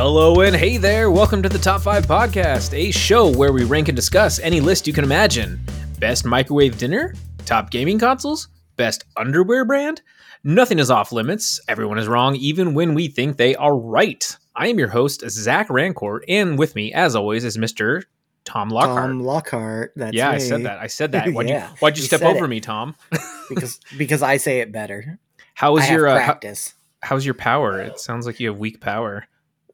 Hello and hey there, welcome to the Top 5 Podcast, a show where we rank and discuss any list you can imagine. Best microwave dinner, top gaming consoles, best underwear brand. Nothing is off limits, everyone is wrong, even when we think they are right. I am your host, Zach Rancourt, and with me, as always, is Mr. Tom Lockhart. Tom Lockhart. That's yeah, me. I said that. I said that. Why'd Yeah, you, why'd you you step over it. me, Tom? because because I say it better. How was I your uh, how- practice. how's your power? It sounds like you have weak power.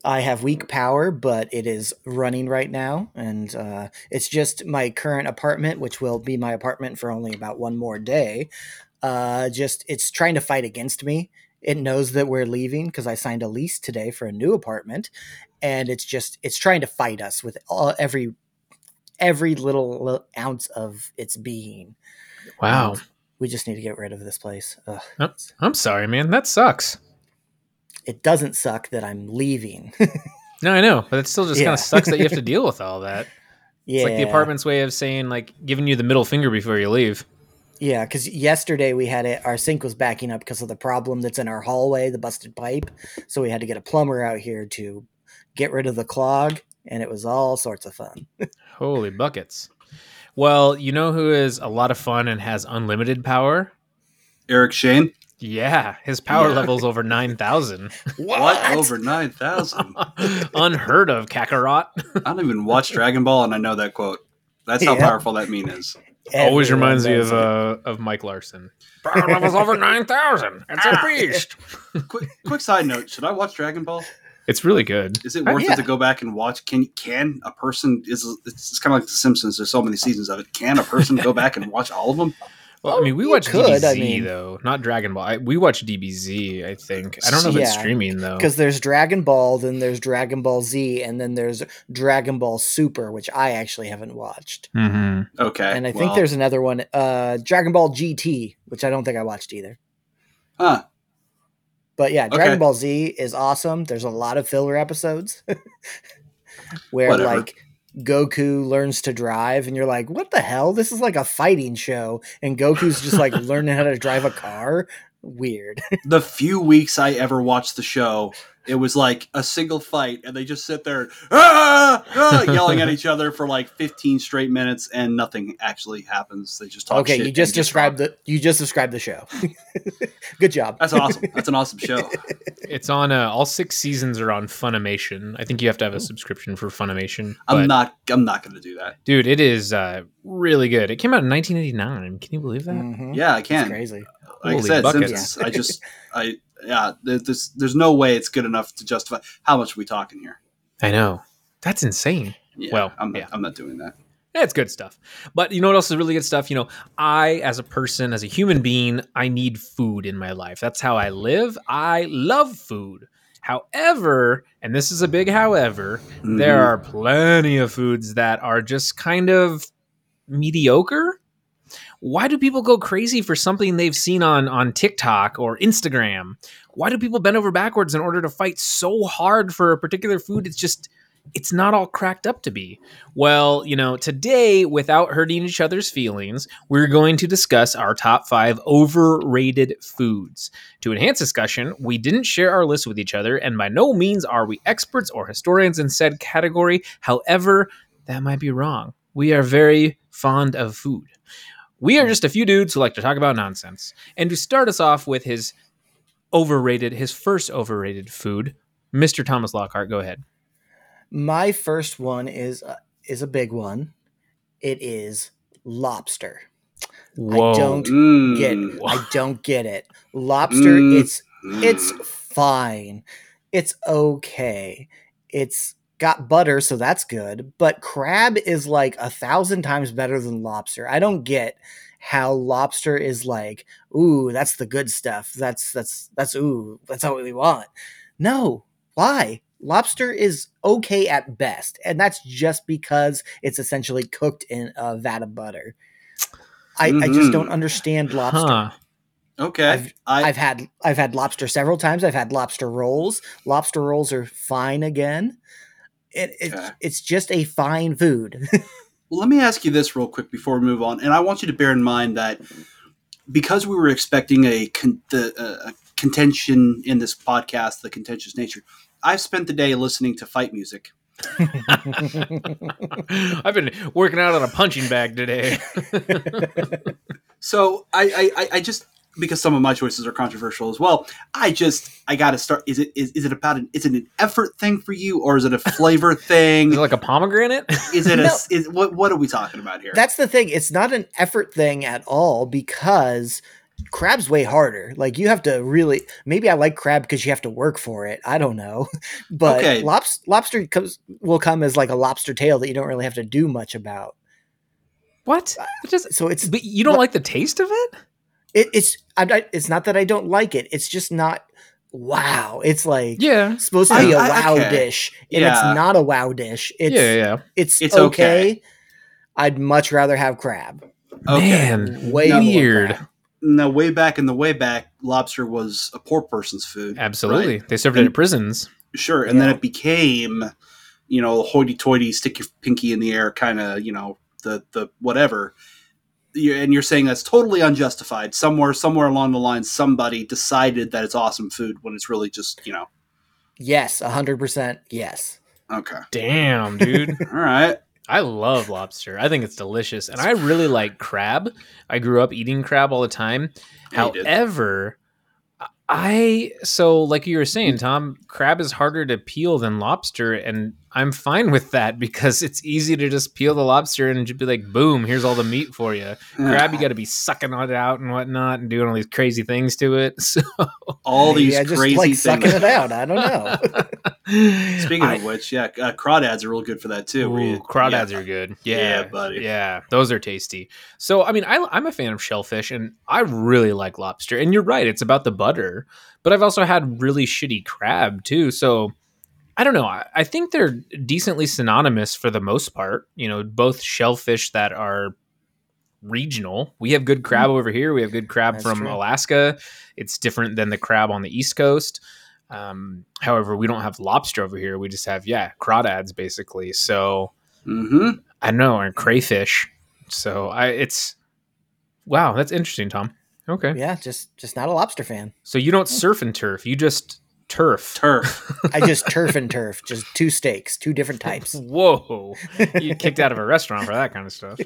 I have weak power, but it is running right now, and uh, it's just my current apartment, which will be my apartment for only about one more day. Uh, just it's trying to fight against me. It knows that we're leaving because I signed a lease today for a new apartment, and it's just it's trying to fight us with all, every every little, little ounce of its being. Wow. And we just need to get rid of this place. Ugh. I'm sorry, man. That sucks. It doesn't suck that I'm leaving. No, I know, but it still just kind of sucks that you have to deal with all that. yeah, It's like the apartment's way of saying, like, giving you the middle finger before you leave. Yeah, because yesterday we had it. Our sink was backing up because of the problem that's in our hallway, the busted pipe. So we had to get a plumber out here to get rid of the clog, and it was all sorts of fun. Holy buckets. Well, you know who is a lot of fun and has unlimited power? Eric Shane. Yeah, his power Yeah. level's over 9,000. What? Over 9,000. Unheard of, Kakarot. I don't even watch Dragon Ball and I know that quote. That's how Yeah. powerful that meme is. Always reminds me of uh, of Mike Larson. Power level's over 9,000. It's a beast. Quick, quick side note: Should I watch Dragon Ball? It's really good. Is it Uh, worth yeah. it to go back and watch? Can can a person? Is it's kind of like The Simpsons? There's so many seasons of it. Can a person go back and watch all of them? Well, I mean, we watch could, DBZ, I mean- though, not Dragon Ball. I, we watch DBZ, I think. I don't know if it's streaming, though. Because there's Dragon Ball, then there's Dragon Ball Z, and then there's Dragon Ball Super, which I actually haven't watched. hmm Okay, And I think there's another one, uh, Dragon Ball GT, which I don't think I watched either. huh. But yeah, Okay. Dragon Ball Z is awesome. There's a lot of filler episodes where Whatever. like Goku learns to drive, and you're like, what the hell? This is like a fighting show, and Goku's just like learning how to drive a car. Weird. The few weeks I ever watched the show, it was like a single fight, and they just sit there ah, ah, yelling at each other for like 15 straight minutes, and nothing actually happens. They just talk. okay, shit you just described drunk. the you just described the show. Good job. That's awesome. That's an awesome show. It's on, uh, all six seasons are on Funimation. I think you have to have a subscription for Funimation. I'm not. I'm not going to do that. Dude, it is uh, really good. It came out in 1989. Can you believe that? Mhm. Yeah, I It's can. crazy. Like Holy I said, buckets. Simpsons. I just, I, yeah, there's, there's no way it's good enough to justify. How much are we talking here? I know. That's insane. Yeah, Well, I'm not, yeah. I'm not doing that. Yeah, it's good stuff. But you know what else is really good stuff? You know, I, as a person, as a human being, I need food in my life. That's how I live. I love food. However, and this is a big however, there Mhm. are plenty of foods that are just kind of mediocre. Why do people go crazy for something they've seen on on TikTok or Instagram? Why do people bend over backwards in order to fight so hard for a particular food? It's just it's not all cracked up to be. Well, you know, today, without hurting each other's feelings, we're going to discuss our top five overrated foods. To enhance discussion, we didn't share our list with each other, and by no means are we experts or historians in said category. However, that might be wrong. We are very fond of food. We are just a few dudes who like to talk about nonsense. And to start us off with his overrated, his first overrated food, Mr. Thomas Lockhart, go ahead. My first one is uh, is a big one. It is lobster. Whoa. don't Mm, Get I don't get it. Lobster. Mm. It's mm. it's fine. It's okay. It's got butter, so that's good. But crab is like a thousand times better than lobster. I don't get how lobster is like, ooh, that's the good stuff. That's that's that's ooh, that's what we want. No, why? Lobster is okay at best, and that's just because it's essentially cooked in a vat of butter. I, I just don't mm-hmm. understand lobster. Huh. okay. I've- I, I've had I've had lobster several times. I've had lobster rolls. Lobster rolls are fine again. It, it Okay. it's just a fine food. Well, let me ask you this real quick before we move on, and I want you to bear in mind that because we were expecting a con- the, uh, a contention in this podcast, the contentious nature. I've spent the day listening to fight music. I've been working out on a punching bag today. So I, I, I- I just because some of my choices are controversial as well. I just I got to start. Is it is, is it about an is it an effort thing for you or is it a flavor thing? Is it like a pomegranate? Is it a No. is what what are we talking about here? That's the thing. It's not an effort thing at all because crab's way harder. Like you have to really maybe I like crab because you have to work for it. I don't know. But Okay. lobs- lobster comes will come as like a lobster tail that you don't really have to do much about. what? Uh, it just, So it's but you don't What- like the taste of it? It, it's I, I, it's not that I don't like it. It's just not wow. It's like Yeah. supposed to be a I- I- wow okay. dish, and Yeah. it's not a wow dish. It's yeah, yeah. it's, It's okay. okay. I'd much rather have crab. okay. Man, Way No. weird. crab. No, way back in the way back, lobster was a poor person's food. Absolutely. right? They served it And- at prisons. Sure, and then it became, you know, hoity-toity, stick your pinky in the air, kind of, you know, the the whatever. You- And you're saying that's totally unjustified. Somewhere, somewhere along the line, somebody decided that it's awesome food when it's really just, you know, Yes, hundred percent. Yes. okay, Damn, dude. all right, I love lobster. I think it's delicious. And I really like crab. I grew up eating crab all the time. Yeah. However, I so like you were saying, mm. Tom, crab is harder to peel than lobster, and I'm fine with that because it's easy to just peel the lobster and just be like, boom, here's all the meat for you. Crab, you got to be sucking it out and whatnot and doing all these crazy things to it. So, all Maybe these I just crazy like things. sucking it out. I don't know. Speaking I- of which, yeah, uh, crawdads are real good for that too. where Ooh, you- crawdads yeah. are good. Yeah, Yeah, buddy. Yeah, those are tasty. So, I mean, I, I'm a fan of shellfish, and I really like lobster. And you're right; it's about the butter. But I've also had really shitty crab too. So, I don't know. I, I think they're decently synonymous for the most part. You know, both shellfish that are regional. We have good crab over here. We have good crab That's from true. Alaska. It's different than the crab on the East Coast. Um, however, we don't have lobster over here. We just have yeah crawdads basically. So Mhm. I know, and crayfish. So I it's wow, that's interesting, Tom. Okay. yeah, just just not a lobster fan. So you don't surf and turf, you just turf. turf. I just turf and turf, just two steaks, two different types. Whoa. You kicked out of a restaurant for that kind of stuff.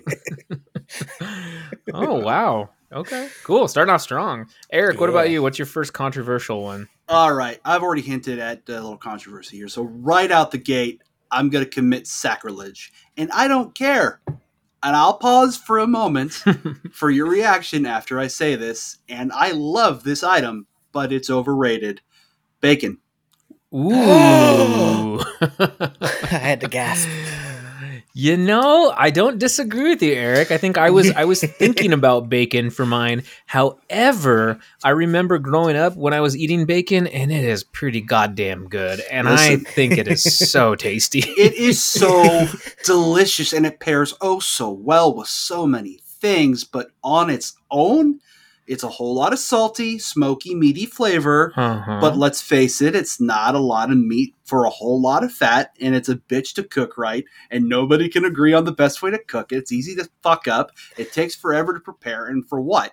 oh wow. Okay. Cool. Starting off strong. Eric, what about you? What's your first controversial one? All right, I've already hinted at a little controversy here. So right out the gate, I'm going to commit sacrilege, and I don't care. And I'll pause for a moment for your reaction after I say this. And I love this item, but it's overrated. Bacon. Ooh. I had to gasp. You know, I don't disagree with you, Eric. I think I was I was thinking about bacon for mine. However, I remember growing up when I was eating bacon, and it is pretty goddamn good. And I think it is so tasty. It is so delicious, and it pairs oh so well with so many things. But on its own, it's a whole lot of salty, smoky, meaty flavor. Uh-huh. But let's face it, it's not a lot of meat for a whole lot of fat, and it's a bitch to cook right, and nobody can agree on the best way to cook it. It's easy to fuck up. It takes forever to prepare, and for what?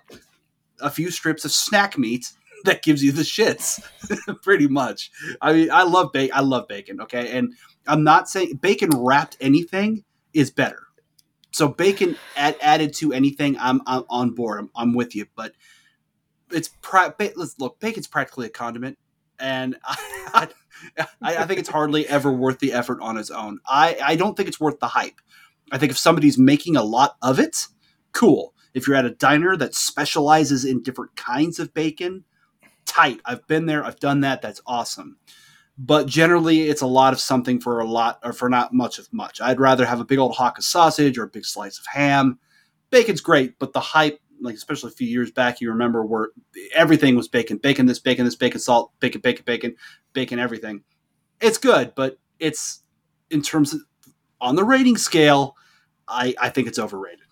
A few strips of snack meat that gives you the shits, pretty much. I mean, I love bacon. I love bacon. Okay, and I'm not saying bacon wrapped anything is better. So bacon add, added to anything, I'm, I'm on board. I'm, I'm with you, but it's pra- ba- let's look. Bacon's practically a condiment, and I, I, I think it's hardly ever worth the effort on its own. I, I don't think it's worth the hype. I think if somebody's making a lot of it, cool. If you're at a diner that specializes in different kinds of bacon, tight. I've been there. I've done that. That's awesome. But generally, it's a lot of something for a lot or for not much of much. I'd rather have a big old hock of sausage or a big slice of ham. Bacon's great, but the hype, like especially a few years back, you remember where everything was bacon, bacon this, bacon this, bacon salt, bacon, bacon, bacon, bacon, everything. It's good, but it's in terms of on the rating scale, I I think it's overrated.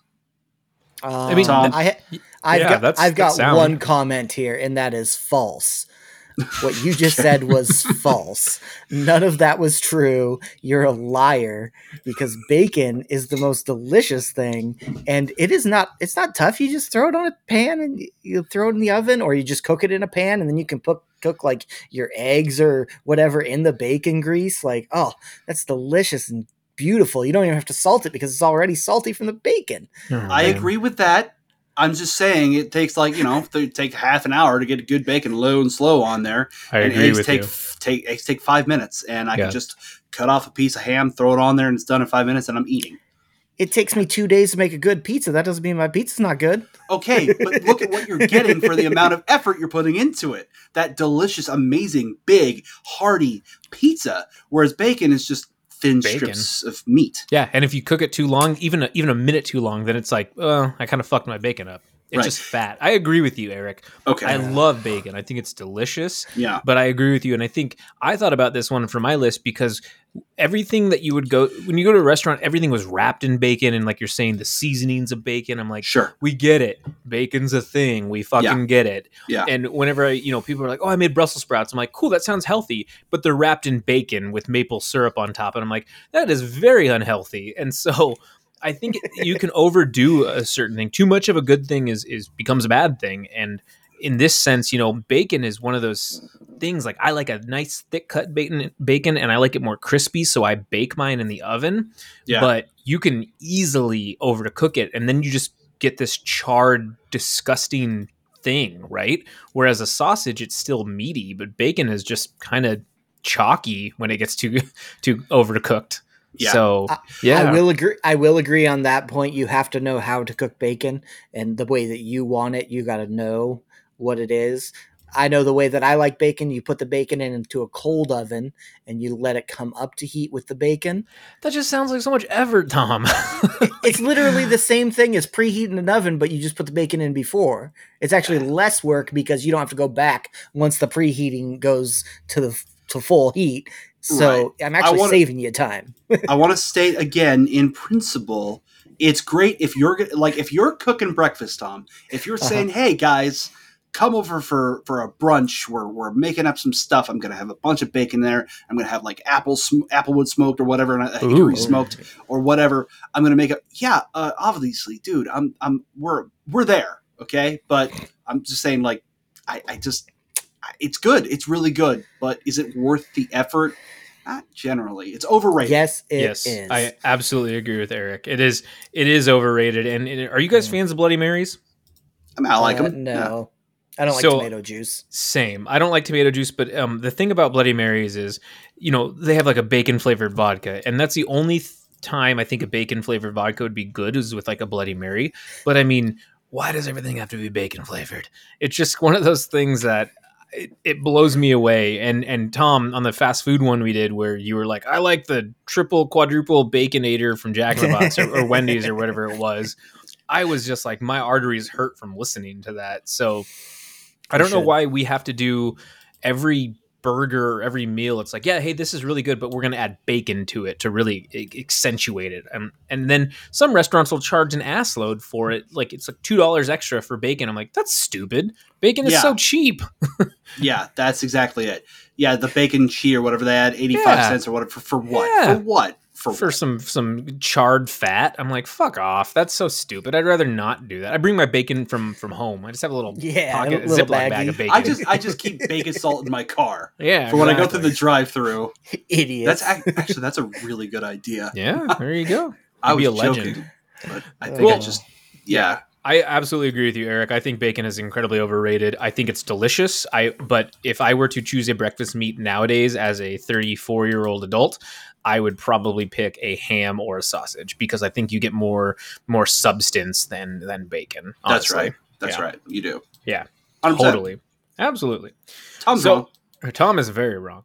I mean, Um, Tom. I, I've Yeah, got I've got sound. one comment here, and that is false. What you just said was false. None of that was true. You're a liar because bacon is the most delicious thing and it is not it's not tough. You just throw it on a pan and you throw it in the oven or you just cook it in a pan and then you can put cook like your eggs or whatever in the bacon grease. Like, oh, that's delicious and beautiful. You don't even have to salt it because it's already salty from the bacon. Oh, I agree with that. I'm just saying it takes like you know th- take half an hour to get good bacon low and slow on there. I and agree eggs with take you. f- take eggs take five minutes, and I Yeah. can just cut off a piece of ham, throw it on there, and it's done in five minutes, and I'm eating. It takes me two days to make a good pizza. That doesn't mean my pizza's not good. Okay, but look at what you're getting for the amount of effort you're putting into it. That delicious, amazing, big, hearty pizza, whereas bacon is just thin Bacon. strips of meat. Yeah, and if you cook it too long, even a, even a minute too long, then it's like, uh, I kind of fucked my bacon up. It's Right. just fat. I agree with you, Eric. Okay, I love bacon. I think it's delicious. yeah, But I agree with you, and I think I thought about this one for my list because everything that you would go when you go to a restaurant, everything was wrapped in bacon, and like you're saying, the seasonings of bacon. I'm like, sure, we get it. Bacon's a thing. We fucking get it. yeah, And whenever I, you know, people are like, "Oh, I made Brussels sprouts," I'm like, "Cool, that sounds healthy," but they're wrapped in bacon with maple syrup on top, and I'm like, "That is very unhealthy." And so, I think you can overdo a certain thing. Too much of a good thing is is becomes a bad thing, and in this sense, you know, bacon is one of those things. Like I like a nice thick cut bacon, bacon, and I like it more crispy, so I bake mine in the oven. yeah. But you can easily overcook it, and then you just get this charred, disgusting thing, right? Whereas a sausage, it's still meaty, but bacon is just kind of chalky when it gets too too over cooked. Yeah. So I- yeah, I will agree. I will agree on that point. You have to know how to cook bacon, and the way that you want it, you got to know what it is. I know the way that I like bacon. You put the bacon in into a cold oven, and you let it come up to heat with the bacon. that just sounds like so much effort, Tom. It's literally the same thing as preheating an oven, but you just put the bacon in before. It's actually less work because you don't have to go back once the preheating goes to the to full heat. So I'm actually wanna- saving you time. I want to state again, in principle, it's great if you're like if you're cooking breakfast, Tom. If you're Uh-huh. saying, "Hey guys, come over for for a brunch. We're we're making up some stuff. I'm gonna have a bunch of bacon there. I'm gonna have like apple sm- applewood smoked or whatever, and a hickory smoked or whatever. I'm gonna make it. Yeah, uh, obviously, dude. I'm I'm we're we're there. Okay, but I'm just saying, like, I I just it's good. It's really good, but is it worth the effort? Not generally. It's overrated. Yes, it is. yes, I absolutely agree with Eric. It is it is overrated. And, and are you guys Mm. fans of Bloody Marys? I mean, I like Uh, them. No, I don't like So- tomato juice. Same. I don't like tomato juice, but um, the thing about Bloody Marys is, you know, they have like a bacon flavored vodka, and that's the only th- time I think a bacon flavored vodka would be good is with like a Bloody Mary. But I mean, why does everything have to be bacon flavored? It's just one of those things that it, it blows me away. And and Tom on the fast food one we did where you were like, I like the triple quadruple baconator from Jack in the Box or, or Wendy's or whatever it was. I was just like my arteries hurt from listening to that. So I don't know why we have to do every burger, every meal. It's like, yeah, hey, this is really good, but we're going to add bacon to it to really e- accentuate it. Um, and then some restaurants will charge an ass load for it. Like it's like two dollars extra for bacon. I'm like, that's stupid. Bacon is Yeah. so cheap. Yeah, that's exactly it. Yeah, the bacon cheese or whatever they had, eighty-five Yeah. cents or whatever. For, for what? Yeah. For what? For, for some some charred fat. I'm like, fuck off. That's so stupid. I'd rather not do that. I bring my bacon from from home. I just have a little Yeah, pocket a little Ziploc bag of bacon. I just I just keep bacon salt in my car yeah. for when I go through the drive-through. Idiot. That's actually that's a really good idea. Yeah, there you go. I You'd was be a legend. joking, but I think Well- I just yeah. I absolutely agree with you, Eric. I think bacon is incredibly overrated. I think it's delicious. I but if I were to choose a breakfast meat nowadays as a 34 year old adult, I would probably pick a ham or a sausage because I think you get more more substance than than bacon. That's right. That's Yeah. right. You do. Yeah, 100%. Totally, absolutely. Tom's So- wrong. Tom is very wrong.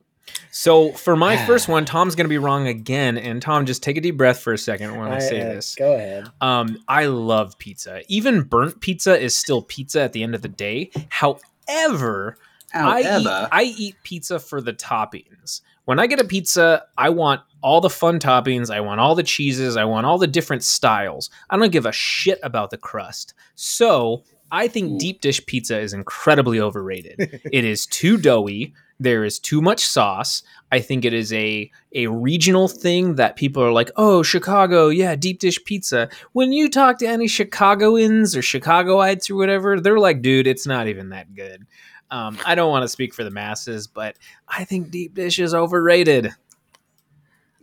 So for my first one, Tom's going to be wrong again. And Tom, just take a deep breath for a second when I, say uh, this. Go ahead. Um, I love pizza. Even burnt pizza is still pizza at the end of the day. However, I eat, However, I eat pizza for the toppings. When I get a pizza, I want all the fun toppings. I want all the cheeses. I want all the different styles. I don't give a shit about the crust. So I think deep dish pizza is incredibly overrated. it is too doughy. There is too much sauce. I think it is a a regional thing that people are like, "Oh, Chicago, yeah, deep dish pizza." When you talk to any Chicagoans or Chicagoites or whatever, they're like, "Dude, it's not even that good." Um, I don't want to speak for the masses, but I think deep dish is overrated.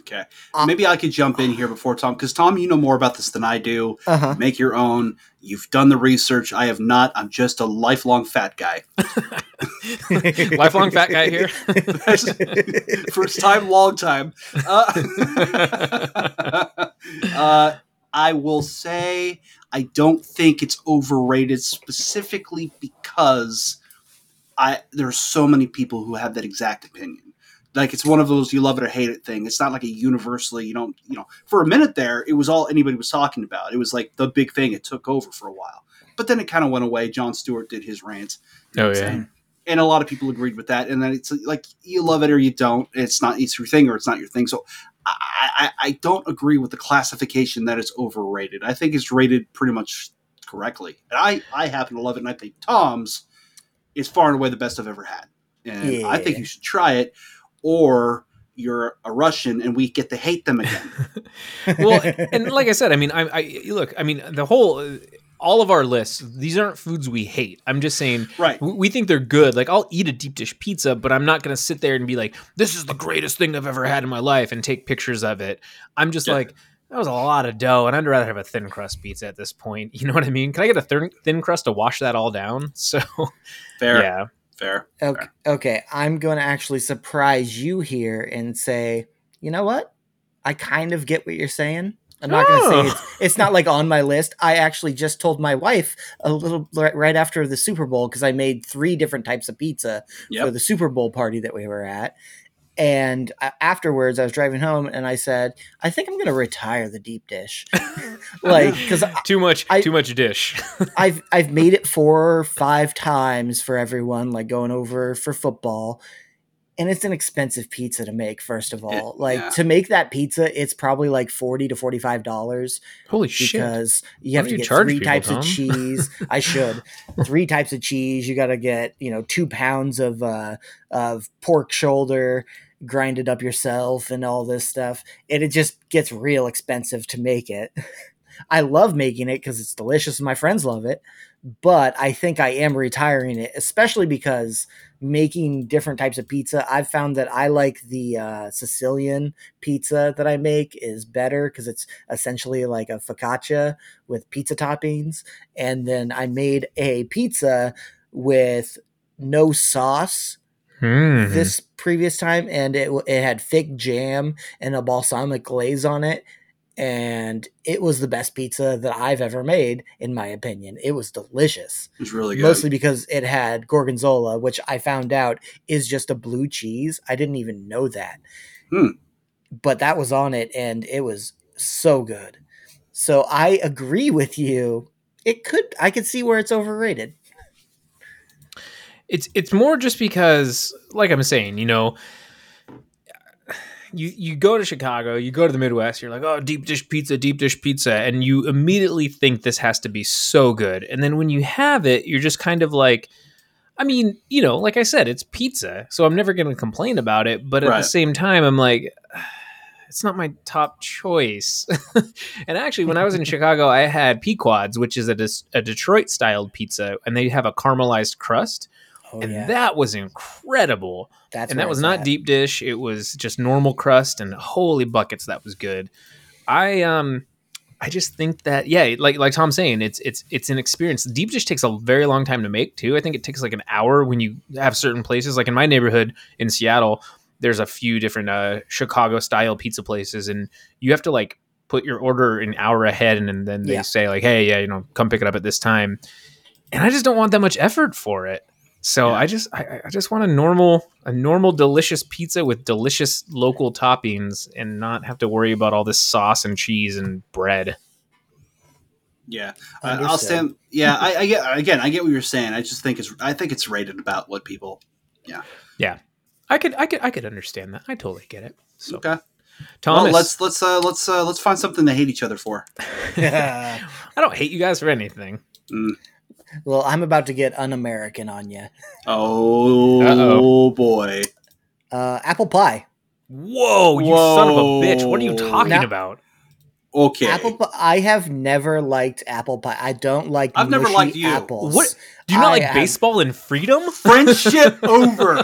Okay. Uh, Maybe I could jump in here before Tom, because Tom, you know more about this than I do. Uh-huh. Make your own. You've done the research. I have not. I'm just a lifelong fat guy. Lifelong fat guy here. First time, long time. Uh, uh, I will say I don't think it's overrated specifically because I there's so many people who have that exact opinion. Like it's one of those you love it or hate it thing. It's not like a universally, you don't, you know, for a minute there, it was all anybody was talking about. It was like the big thing. It took over for a while, but then it kind of went away. Jon Stewart did his rant. you know Oh, yeah. and a lot of people agreed with that. And then it's like you love it or you don't. It's not it's your thing or it's not your thing. So I, I, I don't agree with the classification that it's overrated. I think it's rated pretty much correctly. And I I happen to love it, and I think Tom's is far and away the best I've ever had. And I think you should try it, or you're a Russian and we get to hate them again. well, and like I said, I mean, I, I look, I mean, the whole, all of our lists, these aren't foods we hate. I'm just saying, right. we think they're good. Like, I'll eat a deep dish pizza, but I'm not going to sit there and be like, this is the greatest thing I've ever had in my life and take pictures of it. I'm just Yeah. like, that was a lot of dough, and I'd rather have a thin crust pizza at this point. You know what I mean? Can I get a thin, thin crust to wash that all down? So, Fair. yeah. Fair. Okay, okay, I'm going to actually surprise you here and say, you know what? I kind of get what you're saying. I'm not going to Oh. say it's, it's not like on my list. I actually just told my wife a little right right after the Super Bowl because I made three different types of pizza for the Super Bowl party that we were at. And afterwards, I was driving home and I said, I think I'm going to retire the deep dish. like, because Too much, I- too much dish. I've I've made it four or five times for everyone, like going over for football. And it's an expensive pizza to make, first of all. like yeah. to make that pizza, it's probably like forty to forty five dollars Holy shit. because you have don't to you get three people, types Tom? of cheese. I should. three types of cheese. You gotta get, you know, two pounds of uh of pork shoulder, grind it up yourself and all this stuff. And it just gets real expensive to make it. I love making it because it's delicious and my friends love it. But I think I am retiring it, especially because making different types of pizza, I've found that I like the uh, Sicilian pizza that I make is better because it's essentially like a focaccia with pizza toppings. And then I made a pizza with no sauce Mhm. this previous time, and it it had fig jam and a balsamic glaze on it, and it was the best pizza that I've ever made, in my opinion. It was delicious, It was really good. mostly because it had gorgonzola, which I found out is just a blue cheese. I didn't even know that, Hmm. but that was on it, and it was so good. So I agree with you. It could I could see where it's overrated. It's it's more just because like i'm saying you know you you go to chicago you go to the midwest you're like oh deep dish pizza deep dish pizza and you immediately think this has to be so good and then when you have it you're just kind of like i mean you know like i said it's pizza so i'm never going to complain about it but at Right. the same time i'm like ah, it's not my top choice. and actually, when I was in Chicago, I had Pequods, which is a, Des- a Detroit styled pizza, and they have a caramelized crust Oh and yeah, that was incredible. that's and that was not at. deep dish; it was just normal crust, and holy buckets, that was good. I um, I just think that yeah, like like Tom's saying, it's it's it's an experience. Deep dish takes a very long time to make too. I think it takes like an hour when you have certain places. Like in my neighborhood in Seattle, there's a few different uh, Chicago style pizza places, and you have to like put your order an hour ahead, and, then they Yeah. say like, hey, yeah, you know, come pick it up at this time. And I just don't want that much effort for it. So Yeah. I just I, I just want a normal a normal delicious pizza with delicious local toppings and not have to worry about all this sauce and cheese and bread. Yeah, I- I'll Understood. stand. Yeah, I, I get again. I get what you're saying. I just think it's. I think it's rated about what people. Yeah. Yeah, I could I could I could understand that. I totally get it. So Okay. Thomas, Well, let's let's uh, let's uh, let's find something to hate each other for. I don't hate you guys for anything. Well, I'm about to get un-American on you. Oh Uh-oh. boy. Uh, apple pie. Whoa, you son of a bitch! What are you talking Now- about? Okay. Apple pie. I have never liked apple pie. I don't like. I've never liked you. Apples. What? Do you not I like have- baseball and freedom? Friendship over.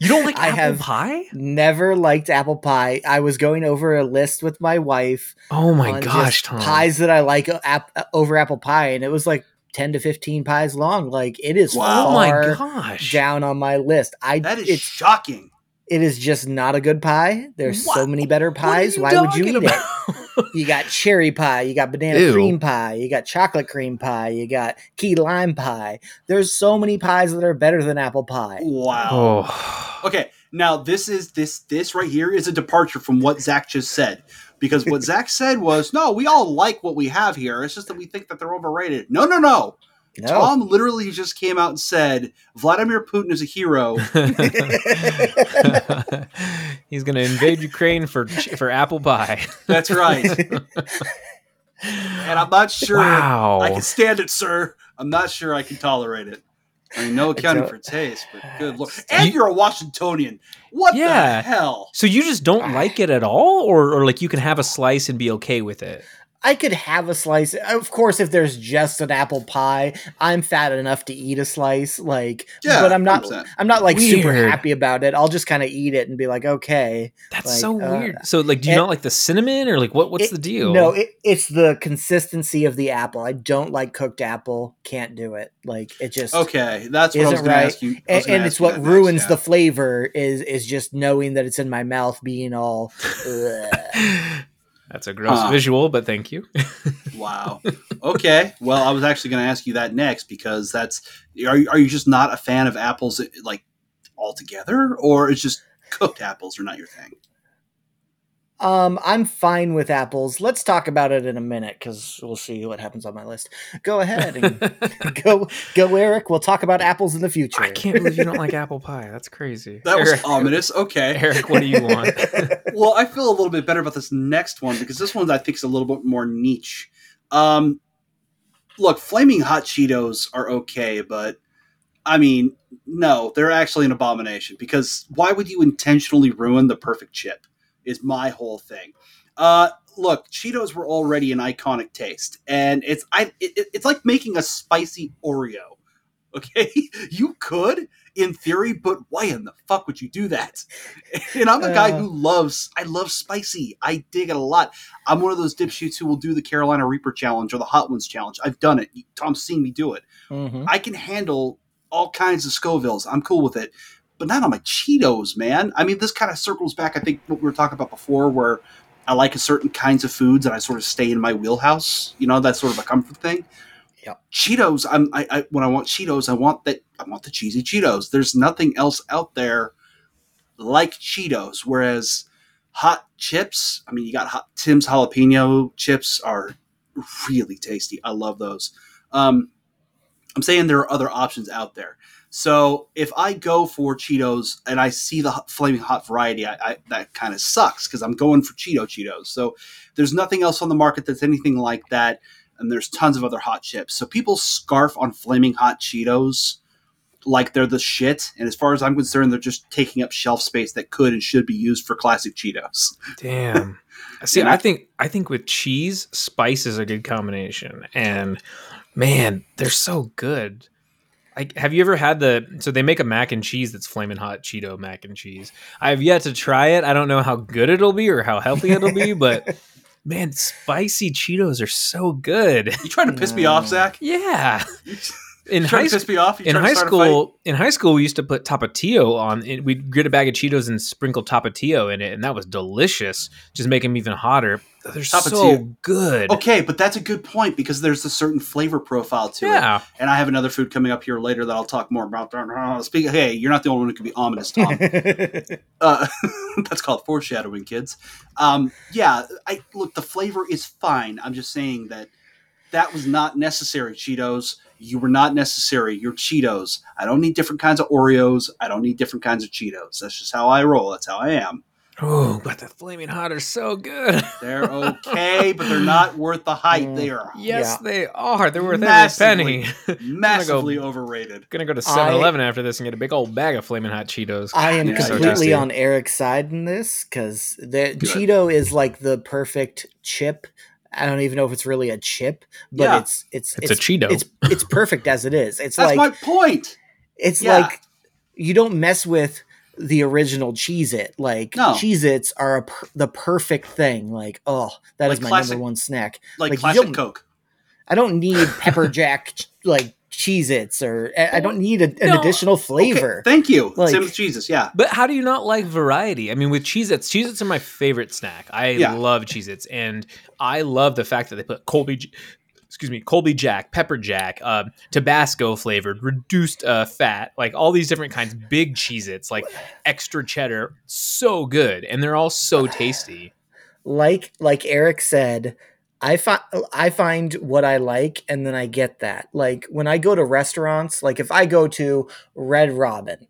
You don't like I apple have- pie? Never liked apple pie. I was going over a list with my wife. Oh my gosh, Tom! Pies that I like uh, ap- over apple pie, and it was like ten to fifteen pies long. Like it is Wow. oh my far gosh! down on my list. I That is it's shocking. It is just not a good pie. There's so many better pies. Why would you eat talking it? You got cherry pie, you got banana Ew. cream pie, you got chocolate cream pie, you got key lime pie. There's so many pies that are better than apple pie. Wow. oh, Okay, now this is this this right here is a departure from what Zach just said. Because what Zach said was, no, we all like what we have here. It's just that we think that they're overrated. No, no, no. No. Tom literally just came out and said Vladimir Putin is a hero. he's gonna invade Ukraine for for apple pie. That's right. and I'm not sure wow! I can stand it, sir. I'm not sure I can tolerate it. I mean, no accounting for taste, but good lord. And You- you're a Washingtonian. What Yeah. the hell? so you just don't like it at all, or or like you can have a slice and be okay with it? I could have a slice. Of course, if there's just an apple pie, I'm fat enough to eat a slice. Like, Yeah, but I'm not. 100%. I'm not like super happy about it. I'll just kind of eat it and be like, okay. That's Like, so uh, weird. So like, do you it- not like the cinnamon, or like what? What's It- the deal? No, it, it's the consistency of the apple. I don't like cooked apple. Can't do it. Like it just. Okay, that's what I was Isn't going to right. ask you. And, and ask it's what that next, ruins yeah. the flavor is is just knowing that it's in my mouth, being all. That's a gross Huh. visual, but thank you. Wow. Okay. Well, I was actually going to ask you that next because that's are you, are you just not a fan of apples like altogether, or it's just cooked apples are not your thing? Um, I'm fine with apples. Let's talk about it in a minute because we'll see what happens on my list. Go ahead and go, go, Eric. We'll talk about apples in the future. I can't believe you don't like apple pie. That's crazy. That was ominous. Okay. Eric, what do you want? well, I feel a little bit better about this next one because this one I think is a little bit more niche. Um, look, flaming hot Cheetos are okay, but I mean, no, they're actually an abomination because why would you intentionally ruin the perfect chip? Is my whole thing. Uh, look, Cheetos were already an iconic taste, and it's I it, it's like making a spicy Oreo. Okay, you could in theory, but why in the fuck would you do that? And I'm a guy Uh. who loves I love spicy. I dig it a lot. I'm one of those dipshits who will do the Carolina Reaper challenge or the Hot Ones challenge. I've done it. Tom's seen me do it. Mhm. I can handle all kinds of Scovilles. I'm cool with it, but not on my Cheetos, man. I mean, this kind of circles back. I think what we were talking about before, where I like a certain kinds of foods and I sort of stay in my wheelhouse. You know, that's sort of a comfort thing. Yeah. Cheetos. I'm. I, I when I want Cheetos, I want that. I want the cheesy Cheetos. There's nothing else out there like Cheetos. Whereas hot chips. I mean, you got hot Tim's jalapeno chips are really tasty. I love those. Um, I'm saying there are other options out there. So if I go for Cheetos and I see the flaming hot variety, I, I that kind of sucks because I'm going for Cheeto Cheetos. So there's nothing else on the market that's anything like that, and there's tons of other hot chips. So people scarf on flaming hot Cheetos like they're the shit. And as far as I'm concerned, they're just taking up shelf space that could and should be used for classic Cheetos. Damn. See? I think I think with cheese, spice is a good combination, and man, they're so good. I, have you ever had the? So they make a mac and cheese that's flaming hot Cheeto mac and cheese. I have yet to try it. I don't know how good it'll be or how healthy it'll be, but man, spicy Cheetos are so good. You trying to piss me off, Zach? Yeah. In high to piss me off? In high start a fight? school, in high school, we used to put tapatio on. It. We'd get a bag of Cheetos and sprinkle tapatio in it, and that was delicious. Just make them even hotter. They're so good. Okay, but that's a good point because there's a certain flavor profile to it. Yeah. And I have another food coming up here later that I'll talk more about. Speak. Hey, you're not the only one who can be ominous, Tom. uh, that's called foreshadowing, kids. Um, yeah, I look. The flavor is fine. I'm just saying that that was not necessary. Cheetos, you were not necessary. You're Cheetos. I don't need different kinds of Oreos. I don't need different kinds of Cheetos. That's just how I roll. That's how I am. Oh, but the flaming hot are so good. They're okay, but they're not worth the hype. Mm. They are yes, Yeah. they are. They're worth Massively. every penny. massively overrated. Gonna go to I- 7-Eleven after this and get a big old bag of flaming hot Cheetos. I am Yeah, completely tasty. on Eric's side in this because the Good. Cheeto is like the perfect chip. I don't even know if it's really a chip, but Yeah. it's it's It's a Cheeto. It's it's perfect as it is. It's That's like my point. it's yeah. like you don't mess with the original Cheez It. Like No. Cheez Its are a per- the perfect thing. Like, oh, that is Like my classic- number one snack. Like, Like, classic Coke. I don't need pepper jack like Cheez Its or I I don't need a, an No. additional flavor. Okay, thank you. Like- Same with Jesus. Yeah. But how do you not like variety? I mean, with Cheez Its, Cheez Its are my favorite snack. I Yeah. love Cheez Its. And I love the fact that they put Colby, J- excuse me, Colby Jack, Pepper Jack, uh, Tabasco flavored, reduced uh, fat, like all these different kinds, big Cheez Its, like extra cheddar. So good. And they're all so tasty. like like Eric said, I find I find what I like and then I get that. Like when I go to restaurants, like if I go to Red Robin,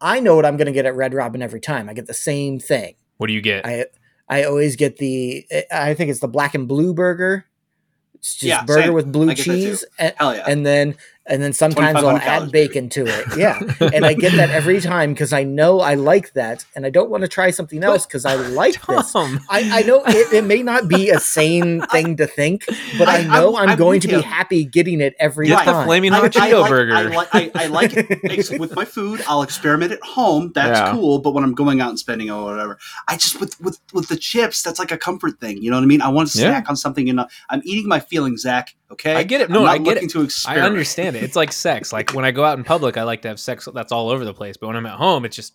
I know what I'm going to get at Red Robin every time. I get the same thing. What do you get? I I always get the I think it's the black and blue burger. It's just Yeah, burger same. with blue I get that too. cheese and, Hell yeah. and then and then sometimes I'll add calories, bacon to it. Yeah. and I get that every time because I know I like that and I don't want to try something else because I like this. I, I know it, it may not be a sane thing to think, but I, I- know I'm- I'm, I'm going to be happy getting it every Get the flaming hot Cheeto like- burger. I, like, I, I like it with my food. I'll experiment at home. That's Yeah. cool. But when I'm going out and spending or whatever, I just with with with the chips. That's like a comfort thing. You know what I mean? I want to Yeah. snack on something, and I'm eating my feelings, Zach. Okay, I get it. I'm No, not I get looking it. to I understand it. It's like sex. Like when I go out in public, I like to have sex that's all over the place. But when I'm at home, it's just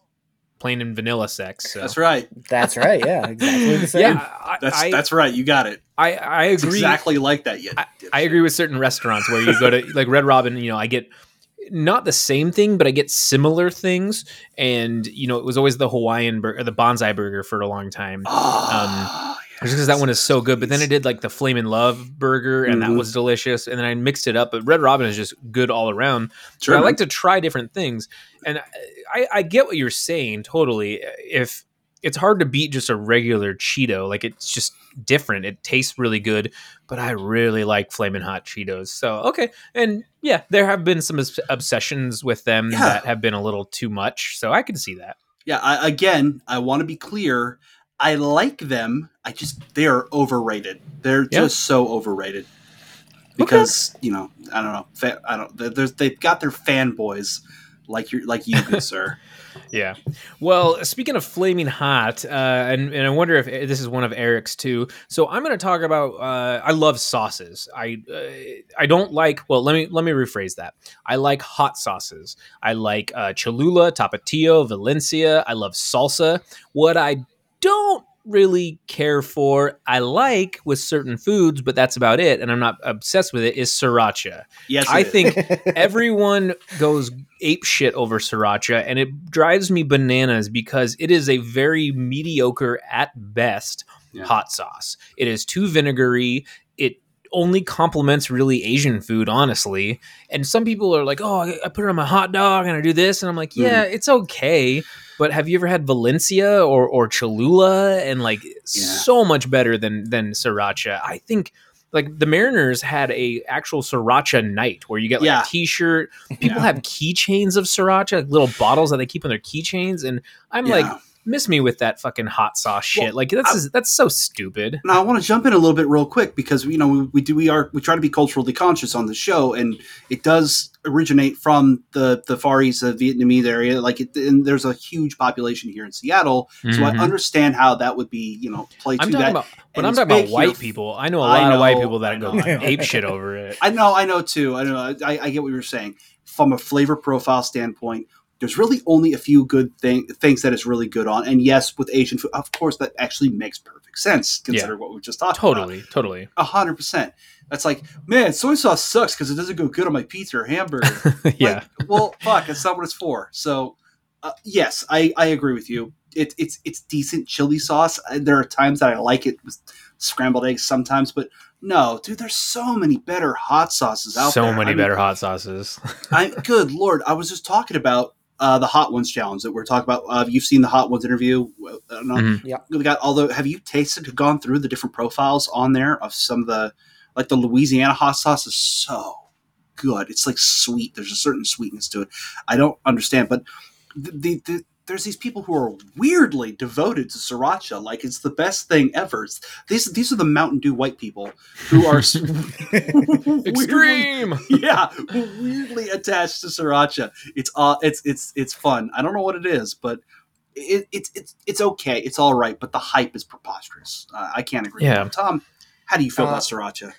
plain and vanilla sex. So. That's right. That's right. Yeah, exactly the same. Yeah, I, That's I, that's right. You got it. I, I It's exactly like that. Yeah, I, I agree with certain restaurants where you go to like Red Robin. You know, I get not the same thing, but I get similar things. And you know, it was always the Hawaiian burger, the Banzai burger for a long time. Oh, Just because that one is so good, but then I did like the Flamin' Love burger, and that Mhm. was delicious. And then I mixed it up. But Red Robin is just good all around. Sure, I like to try different things, and I, I get what you're saying totally. If it's hard to beat just a regular Cheeto, like it's just different. It tastes really good, but I really like Flamin' Hot Cheetos. So okay, and yeah, there have been some obs- obsessions with them Yeah. that have been a little too much. So I can see that. Yeah, I, again, I want to be clear. I like them. I just they are overrated. They're Yeah. just so overrated because you know I don't know. Fa- I don't. they've got their fanboys like you like you do, sir. Yeah. Well, speaking of flaming hot, uh, and, and I wonder if this is one of Eric's too. So I'm going to talk about. Uh, I love sauces. I uh, I don't like. Well, let me let me rephrase that. I like hot sauces. I like uh, Cholula, Tapatio, Valencia. I love salsa. What I don't really care for, I like with certain foods, but that's about it. And I'm not obsessed with it. Is sriracha. Yes, I think everyone goes ape shit over sriracha and it drives me bananas because it is a very mediocre at best Yeah. hot sauce it is too vinegary only complements really asian food honestly and some people are like oh i put it on my hot dog and i do this and i'm like yeah mm. it's okay but have you ever had valencia or or cholula and like so much better than than sriracha i think like the Mariners had a actual sriracha night where you get like Yeah. a T-shirt. People Yeah. have keychains of sriracha, like little bottles that they keep on their keychains, and I'm Yeah. like, miss me with that fucking hot sauce shit. Well, like that's I- that's so stupid. Now I want to jump in a little bit real quick because you know we, we do we are we try to be culturally conscious on the show and it does originate from the the Far East, the Vietnamese area. Like it, and there's a huge population here in Seattle, so I Mhm. understand how that would be you know play I'm to talking that. about, and I'm talking about white here. people. I know a I lot of white people that go know, I know. ape shit over it. I know, I know too. I know. I, I get what you're saying. From a flavor profile standpoint, there's really only a few good thing, things that it's really good on. And yes, with Asian food, of course, that actually makes perfect sense considering what we just talked about. Totally, totally. A hundred percent. That's like, man, soy sauce sucks because it doesn't go good on my pizza or hamburger. yeah. Like, well, fuck, that's not what it's for. So, uh, yes, I, I agree with you. It, it's it's decent chili sauce. Uh, There are times that I like it with scrambled eggs sometimes, but no, dude, there's so many better hot sauces out so there. So many I mean, better hot sauces. I good lord, I was just talking about uh, the Hot Ones challenge that we're talking about. Uh, you've seen the Hot Ones interview. Uh, no, Mhm. Yep. We got all the. Have you tasted, gone through the different profiles on there of some of the, like the Louisiana hot sauce is so good. It's like sweet. There's a certain sweetness to it. I don't understand, but the, the, the there's these people who are weirdly devoted to sriracha. Like it's the best thing ever. It's, these these are the Mountain Dew white people who are s- weirdly- Extreme. yeah, weirdly attached to sriracha. It's uh, it's it's it's fun. I don't know what it is, but it, it's it's it's okay. It's all right, but the hype is preposterous. Uh, I can't agree. Yeah. With. Tom, how do you feel Uh, about sriracha?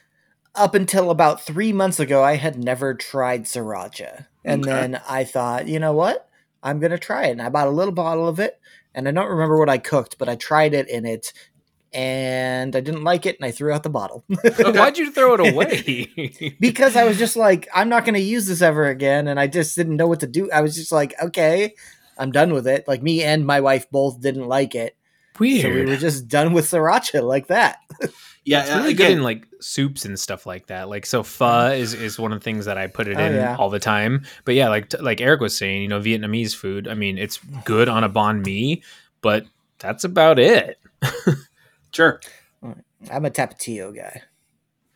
Up until about three months ago, I had never tried sriracha. And Okay. then I thought, you know what? I'm going to try it. And I bought a little bottle of it. And I don't remember what I cooked, but I tried it in it. And I didn't like it. And I threw out the bottle. Why'd you throw it away? because I was just like, I'm not going to use this ever again. And I just didn't know what to do. I was just like, okay, I'm done with it. Like me and my wife both didn't like it. Weird. So we were just done with sriracha like that. Yeah, it's uh, really good in like soups and stuff like that. Like so, pho is, is one of the things that I put it Oh, in yeah. all the time. But yeah, like like Eric was saying, you know, Vietnamese food. I mean, it's good on a banh mi, but that's about it. sure. I'm a Tapatio guy.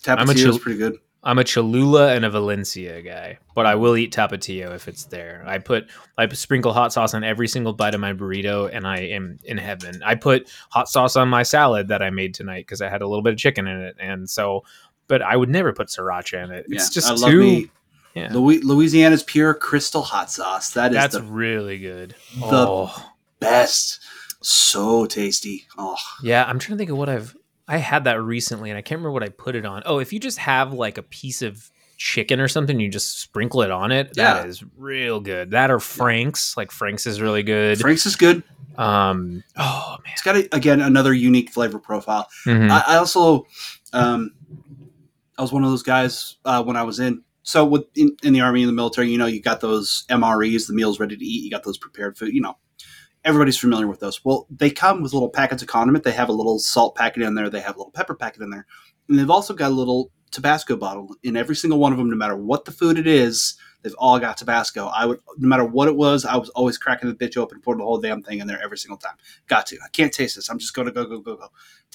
I'm a Tapatio is pretty good. I'm a Cholula and a Valentina guy, but I will eat Tapatio if it's there. I put I sprinkle hot sauce on every single bite of my burrito, and I am in heaven. I put hot sauce on my salad that I made tonight because I had a little bit of chicken in it, and so. But I would never put sriracha in it. It's Yeah, just I love too. yeah, Louisiana's pure crystal hot sauce. That is that's the really good. the- oh, best. So tasty. Oh, yeah. I'm trying to think of what I've. I had that recently, and I can't remember what I put it on. Oh, if you just have like a piece of chicken or something, you just sprinkle it on it. That Yeah. is real good. That or Frank's, like Frank's is really good. Frank's is good. Um. Oh man. It's got a, again another unique flavor profile. Mhm. I, I also, um, I was one of those guys uh, when I was in. So with in, in the army in the military, you know, you got those MREs, the meals ready to eat. You got those prepared food. You know, everybody's familiar with those. Well, they come with little packets of condiment. They have a little salt packet in there. They have a little pepper packet in there, and they've also got a little Tabasco bottle in every single one of them. No matter what the food it is, they've all got Tabasco. I would, no matter what it was, I was always cracking the bitch open, pouring the whole damn thing in there every single time. Got to. I can't taste this. I'm just going to go, go, go, go.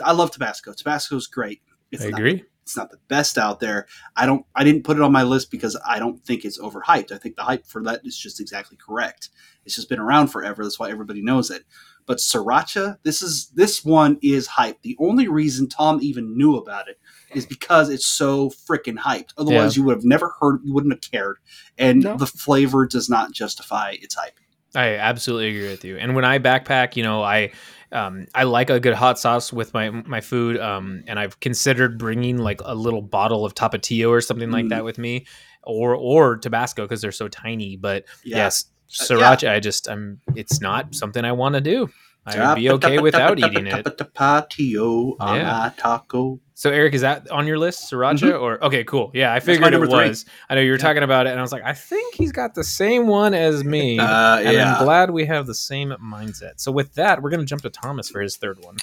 I love Tabasco. Tabasco's great. It's I not, agree. It's not the best out there. I don't. I didn't put it on my list because I don't think it's overhyped. I think the hype for that is just exactly correct. It's just been around forever. That's why everybody knows it. But sriracha, this is this one is hype. The only reason Tom even knew about it is because it's so freaking hyped. Otherwise, you would have never heard. You wouldn't have cared. And No. the flavor does not justify its hype. I absolutely agree with you. And when I backpack, you know, I um, I like a good hot sauce with my my food. Um, and I've considered bringing like a little bottle of Tapatio or something like Mm. that with me, or or Tabasco because they're so tiny. But Yeah. yes, Uh, sriracha. I just I'm. It's not something I want to do. I would be okay without eating it. Tapatio on Yeah. my taco. So Eric, is that on your list, sriracha? Or okay, cool. Yeah, I Mm-hmm. figured it number three. was. I know you were Yeah. talking about it, and I was like, I think he's got the same one as me. Uh, and yeah. I'm glad we have the same mindset. So with that, we're gonna jump to Thomas for his third one.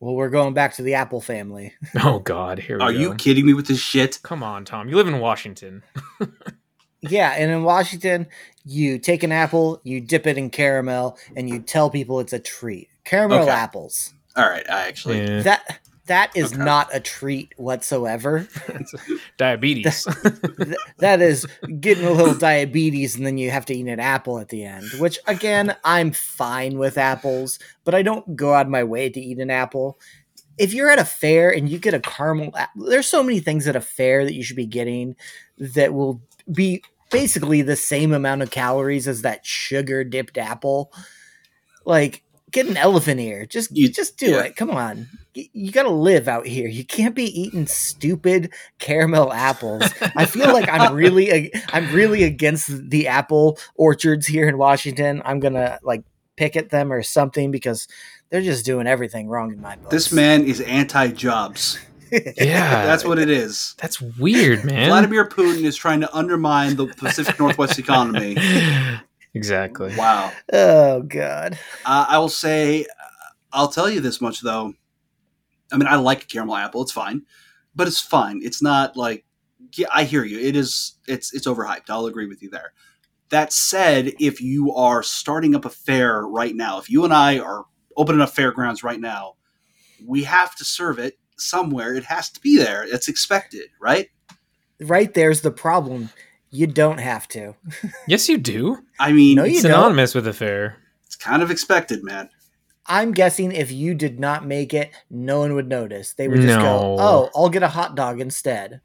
Well, we're going back to the Apple family. Oh God, here we Are go. you kidding me with this shit? Come on, Tom. You live in Washington. Yeah, and in Washington, you take an apple, you dip it in caramel, and you tell people it's a treat. Caramel Okay. apples. All right, I actually. Yeah. That that is Okay. not a treat whatsoever. Diabetes. Th- that is getting a little diabetes, and then you have to eat an apple at the end. Which again, I'm fine with apples, but I don't go out of my way to eat an apple. If you're at a fair and you get a caramel, there's so many things at a fair that you should be getting that will be basically the same amount of calories as that sugar dipped apple. Like, get an elephant ear. Just, You- just do yeah. it. Come on. Y- You gotta live out here. You can't be eating stupid caramel apples. I feel like I'm really, I'm really against the apple orchards here in Washington. I'm gonna like picket them or something because they're just doing everything wrong in my book. This man is anti-jobs. yeah, That's what it is. That's weird, man. Vladimir Putin is trying to undermine the Pacific Northwest economy. exactly. Wow. oh god. Uh, I will say, uh, I'll tell you this much though. I mean, I like a caramel apple. It's fine, but it's fine. It's not like. Yeah, I hear you. It is. It's it's overhyped. I'll agree with you there. That said, if you are starting up a fair right now, if you and I are opening up fairgrounds right now, we have to serve it somewhere. It has to be there. It's expected, right? Right there's the problem. You don't have to. Yes, you do. I mean, No, it's, you It's don't. synonymous with a fair. it's kind of expected, man. I'm guessing if you did not make it, no one would notice. They would just No. go, "Oh, I'll get a hot dog instead."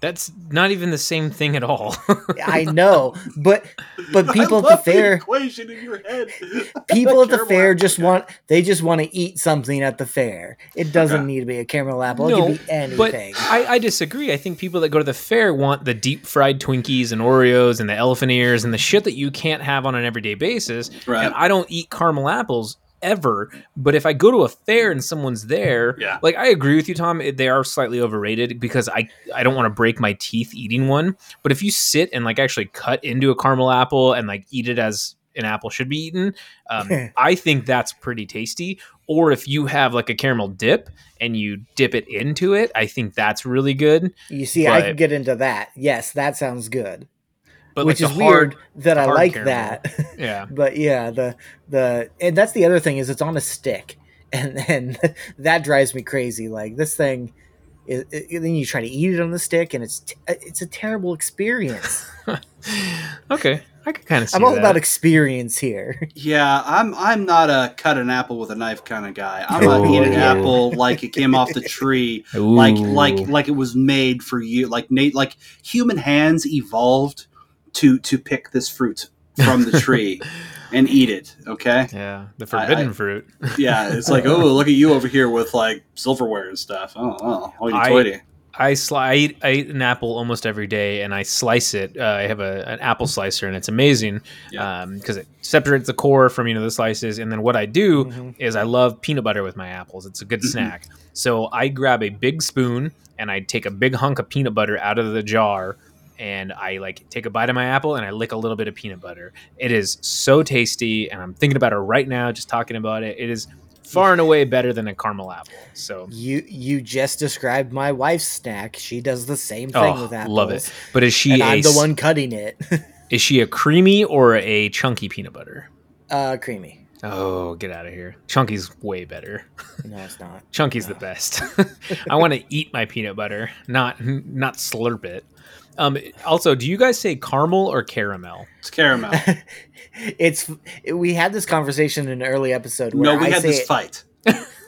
That's not even the same thing at all. I know, but but people I at the love fair, equation in your head. people at the Caramel fair apple just guy. want they just want to eat something at the fair. It doesn't Okay. need to be a caramel apple. No, it could be but anything. I, I disagree. I think people that go to the fair want the deep fried Twinkies and Oreos and the elephant ears and the shit that you can't have on an everyday basis. Right. And I don't eat caramel apples ever. But if I go to a fair and someone's there, Yeah. like I agree with you, Tom. They are slightly overrated because I I don't want to break my teeth eating one. But if you sit and like actually cut into a caramel apple and like eat it as an apple should be eaten, um, I think that's pretty tasty. Or if you have like a caramel dip and you dip it into it, I think that's really good. you see, I but- can get into that. Yes, that sounds good. But Which like is hard, weird that I like caramel. that. yeah. but yeah, the the and that's the other thing is it's on a stick, and and that drives me crazy. Like this thing, is, it, then you try to eat it on the stick, and it's t- uh, it's a terrible experience. Okay, I could kind of see I'm all that. about experience here. Yeah, I'm I'm not a cut an apple with a knife kind of guy. I'm gonna Oh, eat an apple like it came off the tree, like like like it was made for you. Like Nate, like human hands evolved to to pick this fruit from the tree and eat it. Okay, yeah, the forbidden I- fruit. yeah, it's like oh look at you over here with like silverware and stuff. Oh, oh, hoity I- toity. I, sli- I, eat, I eat an apple almost every day, and I slice it. Uh, I have a, an apple slicer, and it's amazing Yeah. because it separates the core from you know the slices. And then what I do Mhm. is I love peanut butter with my apples. It's a good Mhm. snack. So I grab a big spoon and I take a big hunk of peanut butter out of the jar and I like take a bite of my apple and I lick a little bit of peanut butter. It is so tasty and I'm thinking about it right now just talking about it. It is far and away better than a caramel apple. So You you just described my wife's snack. She does the same thing Oh, with apples. love it. but is she And a I'm the one cutting it. is she a creamy or a chunky peanut butter? uh, creamy. Oh, get out of here. Chunky's way better. No, it's not. Chunky's the best. I want to eat my peanut butter, not not slurp it. Um, also, do you guys say caramel or caramel? It's caramel. it's we had this conversation in an early episode. no, we I had say this it- fight.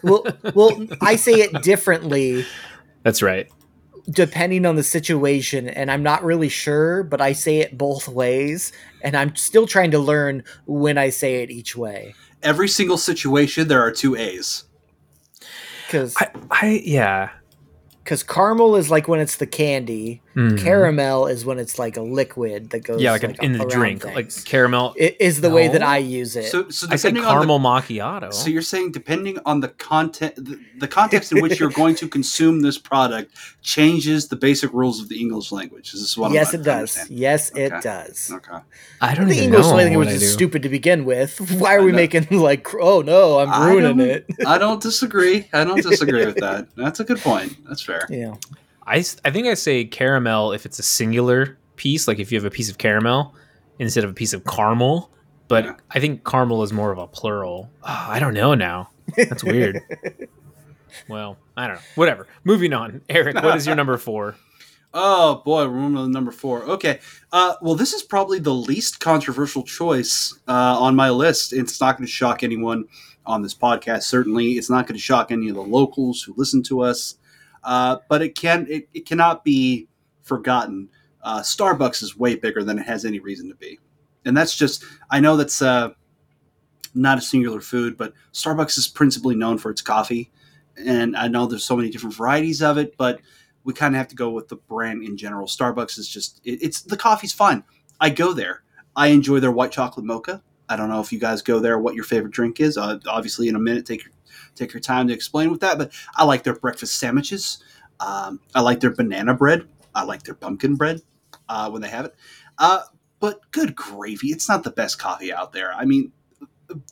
Well, well, I say it differently That's right. depending on the situation, and I'm not really sure, but I say it both ways, and I'm still trying to learn when I say it each way. Every single situation, there are two A's. Because I, I yeah. because caramel is like when it's the candy, Mhm. caramel is when it's like a liquid that goes Yeah, like, like an, in the drink, things. like caramel. it is the way that I use it. So, so I said depending on the caramel macchiato. So you're saying depending on the content, the, the context in which you're going to consume this product changes the basic rules of the English language. Is this what yes, I'm it does. understand? Yes, it does. Okay. I don't The even English know language what I is do. stupid to begin with. Why are we making like, oh no, I'm ruining don't- it? I don't disagree. I don't disagree with that. That's a good point. That's fair. Yeah. I, I think I say caramel if it's a singular piece, like if you have a piece of caramel instead of a piece of caramel. But Yeah. I think caramel is more of a plural. Oh, I don't know now. That's weird. well, I don't know. Whatever. Moving on. Eric, what is your number four? Oh boy, remember the number four. Okay. Uh, well, this is probably the least controversial choice uh, on my list. It's not going to shock anyone on this podcast. Certainly, it's not going to shock any of the locals who listen to us. Uh, but it can it, it cannot be forgotten. Uh, Starbucks is way bigger than it has any reason to be, and that's just I know that's uh, not a singular food, but Starbucks is principally known for its coffee, and I know there's so many different varieties of it, but we kind of have to go with the brand in general. Starbucks is just it, it's the coffee's fun. I go there. I enjoy their white chocolate mocha. I don't know if you guys go there. What your favorite drink is? Uh, obviously, in a minute, take your take your time to explain with that. But I like their breakfast sandwiches. Um, I like their banana bread. I like their pumpkin bread uh, when they have it. Uh, but good gravy, it's not the best coffee out there. I mean,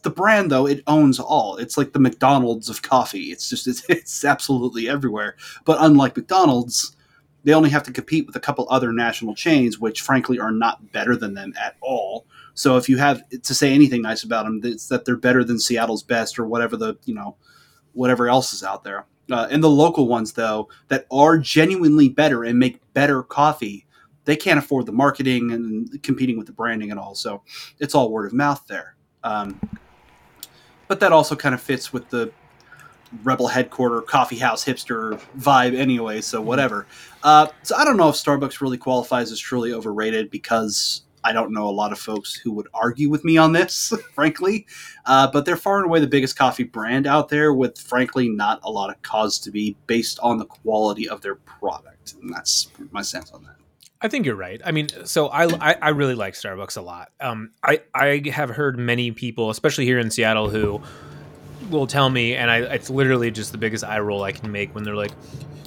the brand though it owns all. It's like the McDonald's of coffee. It's just it's, it's absolutely everywhere. But unlike McDonald's, they only have to compete with a couple other national chains, which frankly are not better than them at all. So if you have to say anything nice about them, it's that they're better than Seattle's best or whatever the you know whatever else is out there. Uh, and the local ones though that are genuinely better and make better coffee, they can't afford the marketing and competing with the branding and all. So it's all word of mouth there. Um, but that also kind of fits with the rebel headquarter coffee house hipster vibe anyway so whatever uh, so i don't know if starbucks really qualifies as truly overrated because i don't know a lot of folks who would argue with me on this frankly uh, but they're far and away the biggest coffee brand out there with frankly not a lot of cause to be based on the quality of their product and that's my sense on that I think you're right. I mean, so I, I, I really like Starbucks a lot. Um, I I have heard many people, especially here in Seattle, who will tell me, and I it's literally just the biggest eye roll I can make when they're like,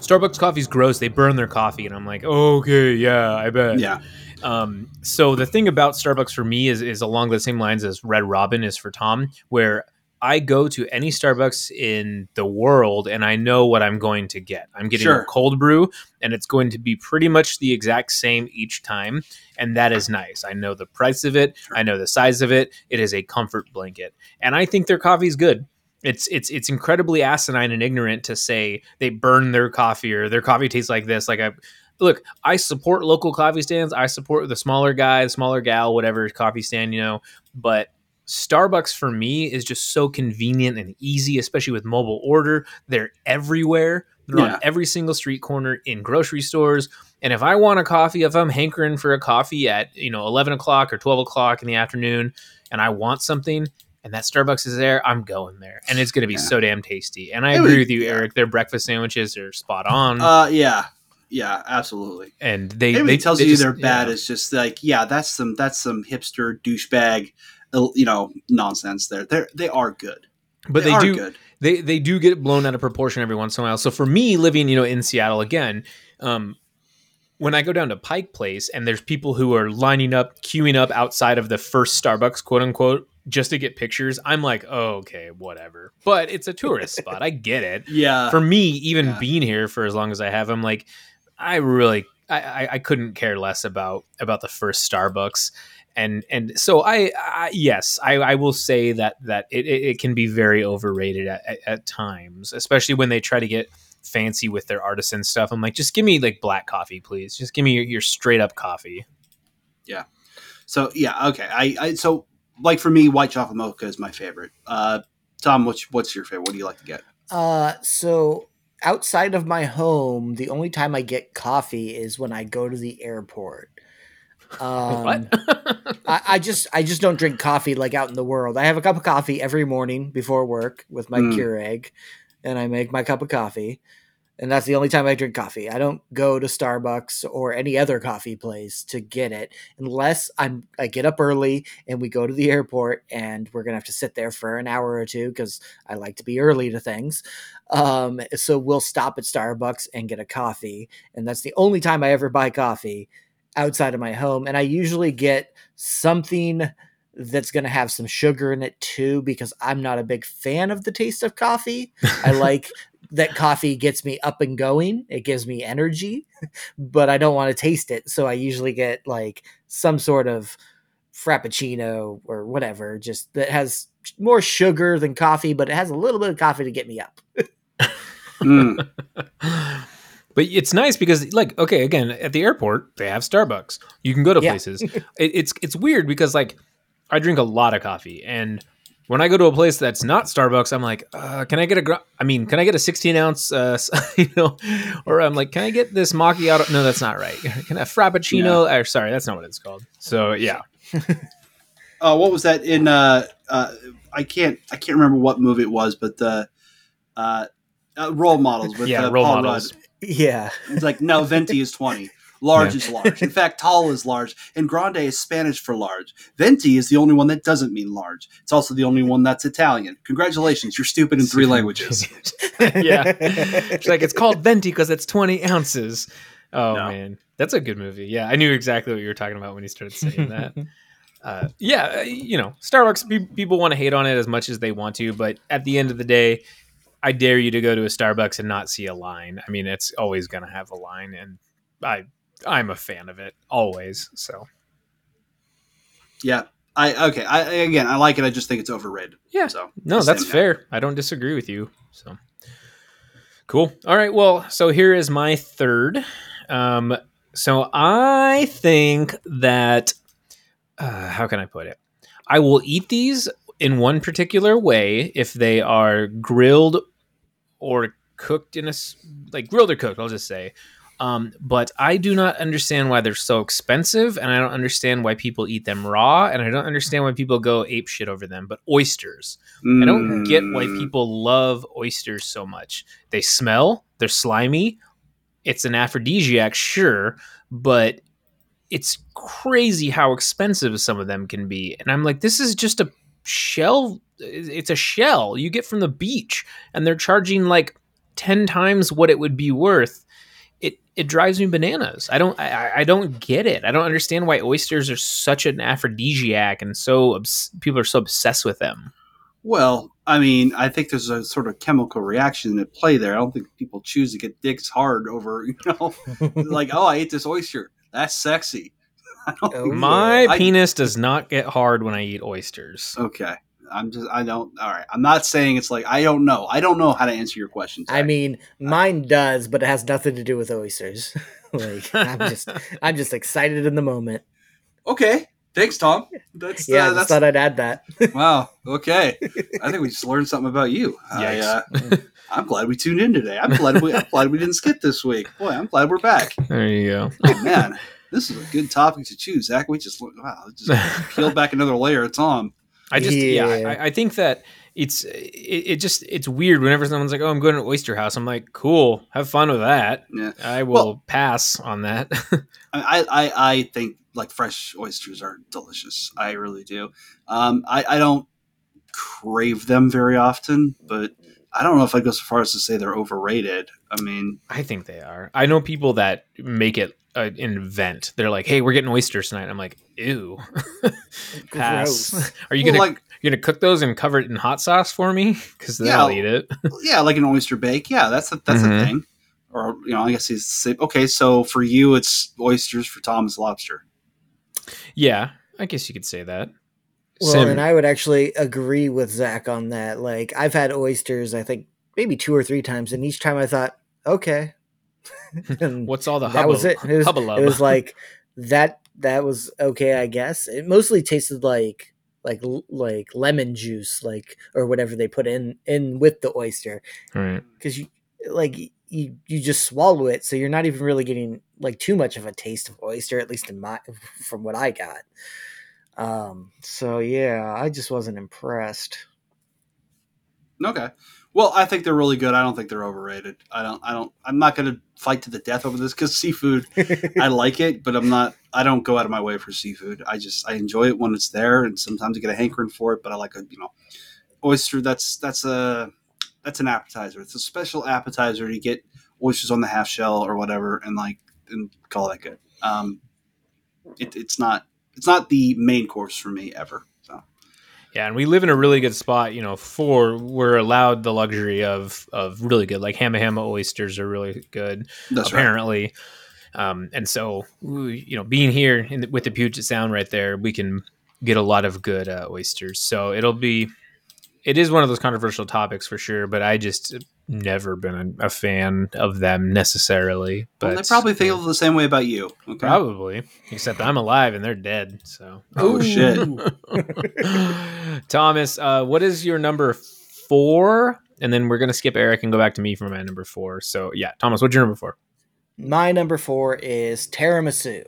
Starbucks coffee's gross. They burn their coffee, and I'm like, okay, yeah, I bet. yeah Um, so the thing about Starbucks for me is is along the same lines as Red Robin is for Tom, where I go to any Starbucks in the world and I know what I'm going to get. I'm getting Sure. a cold brew and it's going to be pretty much the exact same each time. And that is nice. I know the price of it, Sure. I know the size of it. It is a comfort blanket. And I think their coffee is good. It's it's it's incredibly asinine and ignorant to say they burn their coffee or their coffee tastes like this. Like I look, I support local coffee stands. I support the smaller guy, the smaller gal, whatever coffee stand, you know. But Starbucks for me is just so convenient and easy, especially with mobile order. They're everywhere. They're Yeah. on every single street corner in grocery stores. And if I want a coffee, if I'm hankering for a coffee at you know 11 o'clock or 12 o'clock in the afternoon, and I want something, and that Starbucks is there, I'm going there, and it's going to be Yeah. so damn tasty. And I It agree would- with you. Eric. Their breakfast sandwiches are spot on, uh yeah yeah absolutely and they Anybody they tells they you just- they're bad yeah. is just like yeah that's some that's some hipster douchebag uh, you know nonsense there they they are good but they, are do good they they do get blown out of proportion every once in a while. So for me, living you know in Seattle again, um, when I go down to Pike Place and there's people who are lining up, queuing up outside of the first Starbucks, quote unquote, just to get pictures, I'm like, oh, okay, whatever. But it's a tourist spot. I get it. yeah For me, even yeah. being here for as long as I have, I'm like, I really, I, I, I couldn't care less about about the first Starbucks. And and so I, I yes I, I will say that that it, it, it can be very overrated at, at, at times especially when they try to get fancy with their artisan stuff. I'm like just give me like black coffee please. Just give me your, your straight up coffee. Yeah. so yeah okay. I, I so like for me white chocolate mocha is my favorite. Uh tom what's what's your favorite? What do you like to get? Uh, so outside of my home, the only time I get coffee is when I go to the airport. Um, what I, I just I just don't drink coffee like out in the world. I have a cup of coffee every morning before work with my Mm. Keurig, and I make my cup of coffee, and that's the only time I drink coffee. I don't go to Starbucks or any other coffee place to get it unless I'm I get up early and we go to the airport and we're gonna have to sit there for an hour or two because I like to be early to things. Um, so we'll stop at Starbucks and get a coffee, and that's the only time I ever buy coffee outside of my home. And I usually get something that's going to have some sugar in it too, because I'm not a big fan of the taste of coffee. I like that coffee gets me up and going, it gives me energy, but I don't want to taste it. So I usually get like some sort of frappuccino or whatever, just that has more sugar than coffee, but it has a little bit of coffee to get me up. Mm, but it's nice because like okay again at the airport they have starbucks you can go to Yeah. places it, it's it's weird because like i drink a lot of coffee and when i go to a place that's not starbucks i'm like uh, can i get a gr- i mean can i get a 16 ounce uh, you know or i'm like can i get this macchiato? No that's not right. Can a frappuccino? Or sorry that's not what it's called. So yeah. Uh, what was that in uh, uh, i can't i can't remember what movie it was but the uh, uh, role models with yeah uh, role Paul models. Rudd. Yeah. It's like no, venti is twenty. Large Yeah. is large. In fact, tall is large, and grande is Spanish for large. Venti is the only one that doesn't mean large. It's also the only one that's Italian. Congratulations, you're stupid in three languages. yeah She's like, it's called venti because it's 20 ounces. Oh No. man, that's a good movie. Yeah, I knew exactly what you were talking about when you started saying that. uh, yeah, uh, you know, Starbucks. Pe- people want to hate on it as much as they want to, but at the end of the day, I dare you to go to a Starbucks and not see a line. I mean, it's always going to have a line, and I I'm a fan of it always. So Yeah. I okay. I again, I like it. I just think it's overrated. Yeah. So no, that's fair. I don't disagree with you. So cool. All right. Well, so here is my third. Um, so I think that uh, how can I put it? I will eat these in one particular way if they are grilled or cooked in a like grilled or cooked. I'll just say. Um, but I do not understand why they're so expensive, and I don't understand why people eat them raw, and I don't understand why people go ape shit over them. But oysters, I don't get why Mm. people love oysters so much. They smell, they're slimy. It's an aphrodisiac, sure, but it's crazy how expensive some of them can be. And I'm like, this is just a shell. It's a shell you get from the beach, and they're charging like 10 times what it would be worth. It, it drives me bananas. I don't I, I- I don't get it. I don't understand why oysters are such an aphrodisiac and so obs- people are so obsessed with them. Well, I mean, I think there's a sort of chemical reaction at play there. I don't think people choose to get dicks hard over, you know, like, oh, I ate this oyster. That's sexy. Oh, think- My I- penis does not get hard when I eat oysters. Okay. I'm just, I don't, all right. I'm not saying it's like, I don't know. I don't know how to answer your question. I mean, mine does, but it has nothing to do with oysters. like I'm just I'm just excited in the moment. okay. Thanks, Tom. That's, Yeah, I uh, just that's, thought I'd add that. wow. Okay. I think we just learned something about you. I, uh, I'm glad we tuned in today. I'm glad we, I'm glad we didn't skip this week. Boy, I'm glad we're back. There you go. Oh man, this is a good topic to choose, Zach. We just wow, just peeled back another layer of Tom. I just yeah, Yeah. I, I think that it's it, it just it's weird whenever someone's like, "Oh, I'm going to oyster house." I'm like, "Cool, have fun with that." Yeah, I will Well- pass on that. I I, I think like fresh oysters are delicious. I really do. Um, I I don't crave them very often, but I don't know if I'd go so far as to say they're overrated. I mean, I think they are. I know people that make it uh, an event. They're like, "Hey, we're getting oysters tonight." I'm like, "Ew." Pass. Are you well, gonna like you're gonna cook those and cover it in hot sauce for me? Because then Yeah. I'll eat it. yeah, like an oyster bake. Yeah, that's a, that's Mhm. a thing. Or you know, I guess he's okay. So for you, it's oysters. For Tom, it's lobster. yeah, I guess you could say that. Well, Sim- and I would actually agree with Zach on that. Like I've had oysters, I think maybe two or three times, and each time I thought, okay. What's all the that was it. It was, it was like that. That was okay, I guess. It mostly tasted like like like lemon juice, like or whatever they put in in with the oyster, right. because you like you you just swallow it, so you're not even really getting like too much of a taste of oyster, at least in my from what I got. Um. So yeah, I just wasn't impressed. Okay. Well, I think they're really good. I don't think they're overrated. I don't. I don't. I'm not going to fight to the death over this because seafood. I like it, but I'm not. I don't go out of my way for seafood. I just I enjoy it when it's there, and sometimes I get a hankering for it. But I like a you know, oyster. That's that's a that's an appetizer. It's a special appetizer You get oysters on the half shell or whatever, and like and call that good. Um, it, it's not it's not the main course for me ever. Yeah, and we live in a really good spot, you know, for we're allowed the luxury of of really good like Hama Hama oysters are really good that's right. apparently. Um, and so you know, being here in the, with the Puget Sound right there, we can get a lot of good uh, oysters. So it'll be it is one of those controversial topics for sure, but I just never been a, a fan of them necessarily. But Well, they probably feel the same way about you. Okay. Probably, except I'm alive and they're dead. So, Oh, shit. Thomas, uh, what is your number four? And then we're gonna skip Eric and go back to me for my number four. So, yeah, Thomas, what's your number four? My number four is tiramisu.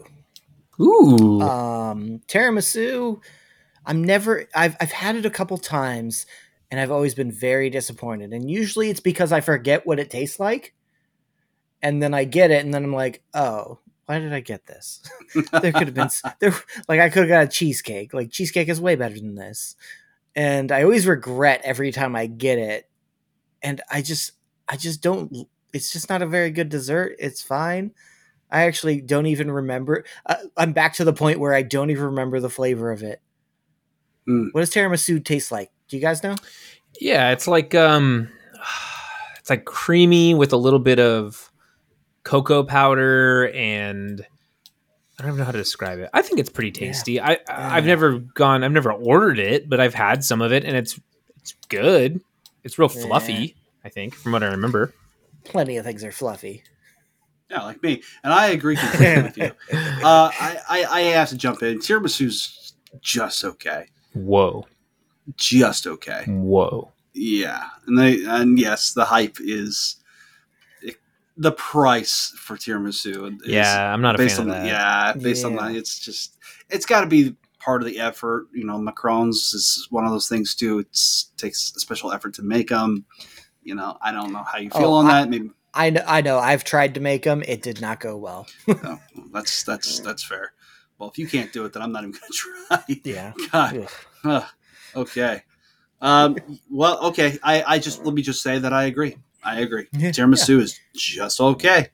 Ooh, Um, tiramisu. I'm never. I've I've had it a couple times, and I've always been very disappointed. And usually it's because I forget what it tastes like, and then I get it, and then I'm like, oh, why did I get this? there could have been there. Like I could have got a cheesecake. Like cheesecake is way better than this, and I always regret every time I get it, and I just I just don't. It's just not a very good dessert. It's fine. I actually don't even remember. Uh, I'm back to the point where I don't even remember the flavor of it. Hmm. What does tiramisu taste like? Do you guys know? yeah, it's like um, it's like creamy with a little bit of cocoa powder and I don't even know how to describe it. I think it's pretty Yeah. tasty. I I've never gone. I've never ordered it, but I've had some of it, and it's it's good. It's real Yeah. fluffy. I think, from what I remember. Plenty of things are fluffy. Yeah, like me, and I agree completely with you. Uh, I, I I have to jump in. Tiramisu's just okay, Whoa, just okay. whoa. Yeah, and they and yes, the hype is the price for tiramisu. Is Yeah, I'm not a based fan on of that. yeah, based on that, it's just it's got to be part of the effort. You know, Macaron's is one of those things too. It takes a special effort to make them. You know, I don't know how you feel Oh, on I- that. Maybe I know. I know. I've tried to make them. It did not go well. Oh, no, that's that's that's fair. Well, if you can't do it, then I'm not even going to try. Yeah. God. Ugh. Huh. okay. Um, well, okay. I, I just let me just say that I agree. I agree. Yeah. Tiramisu is just okay.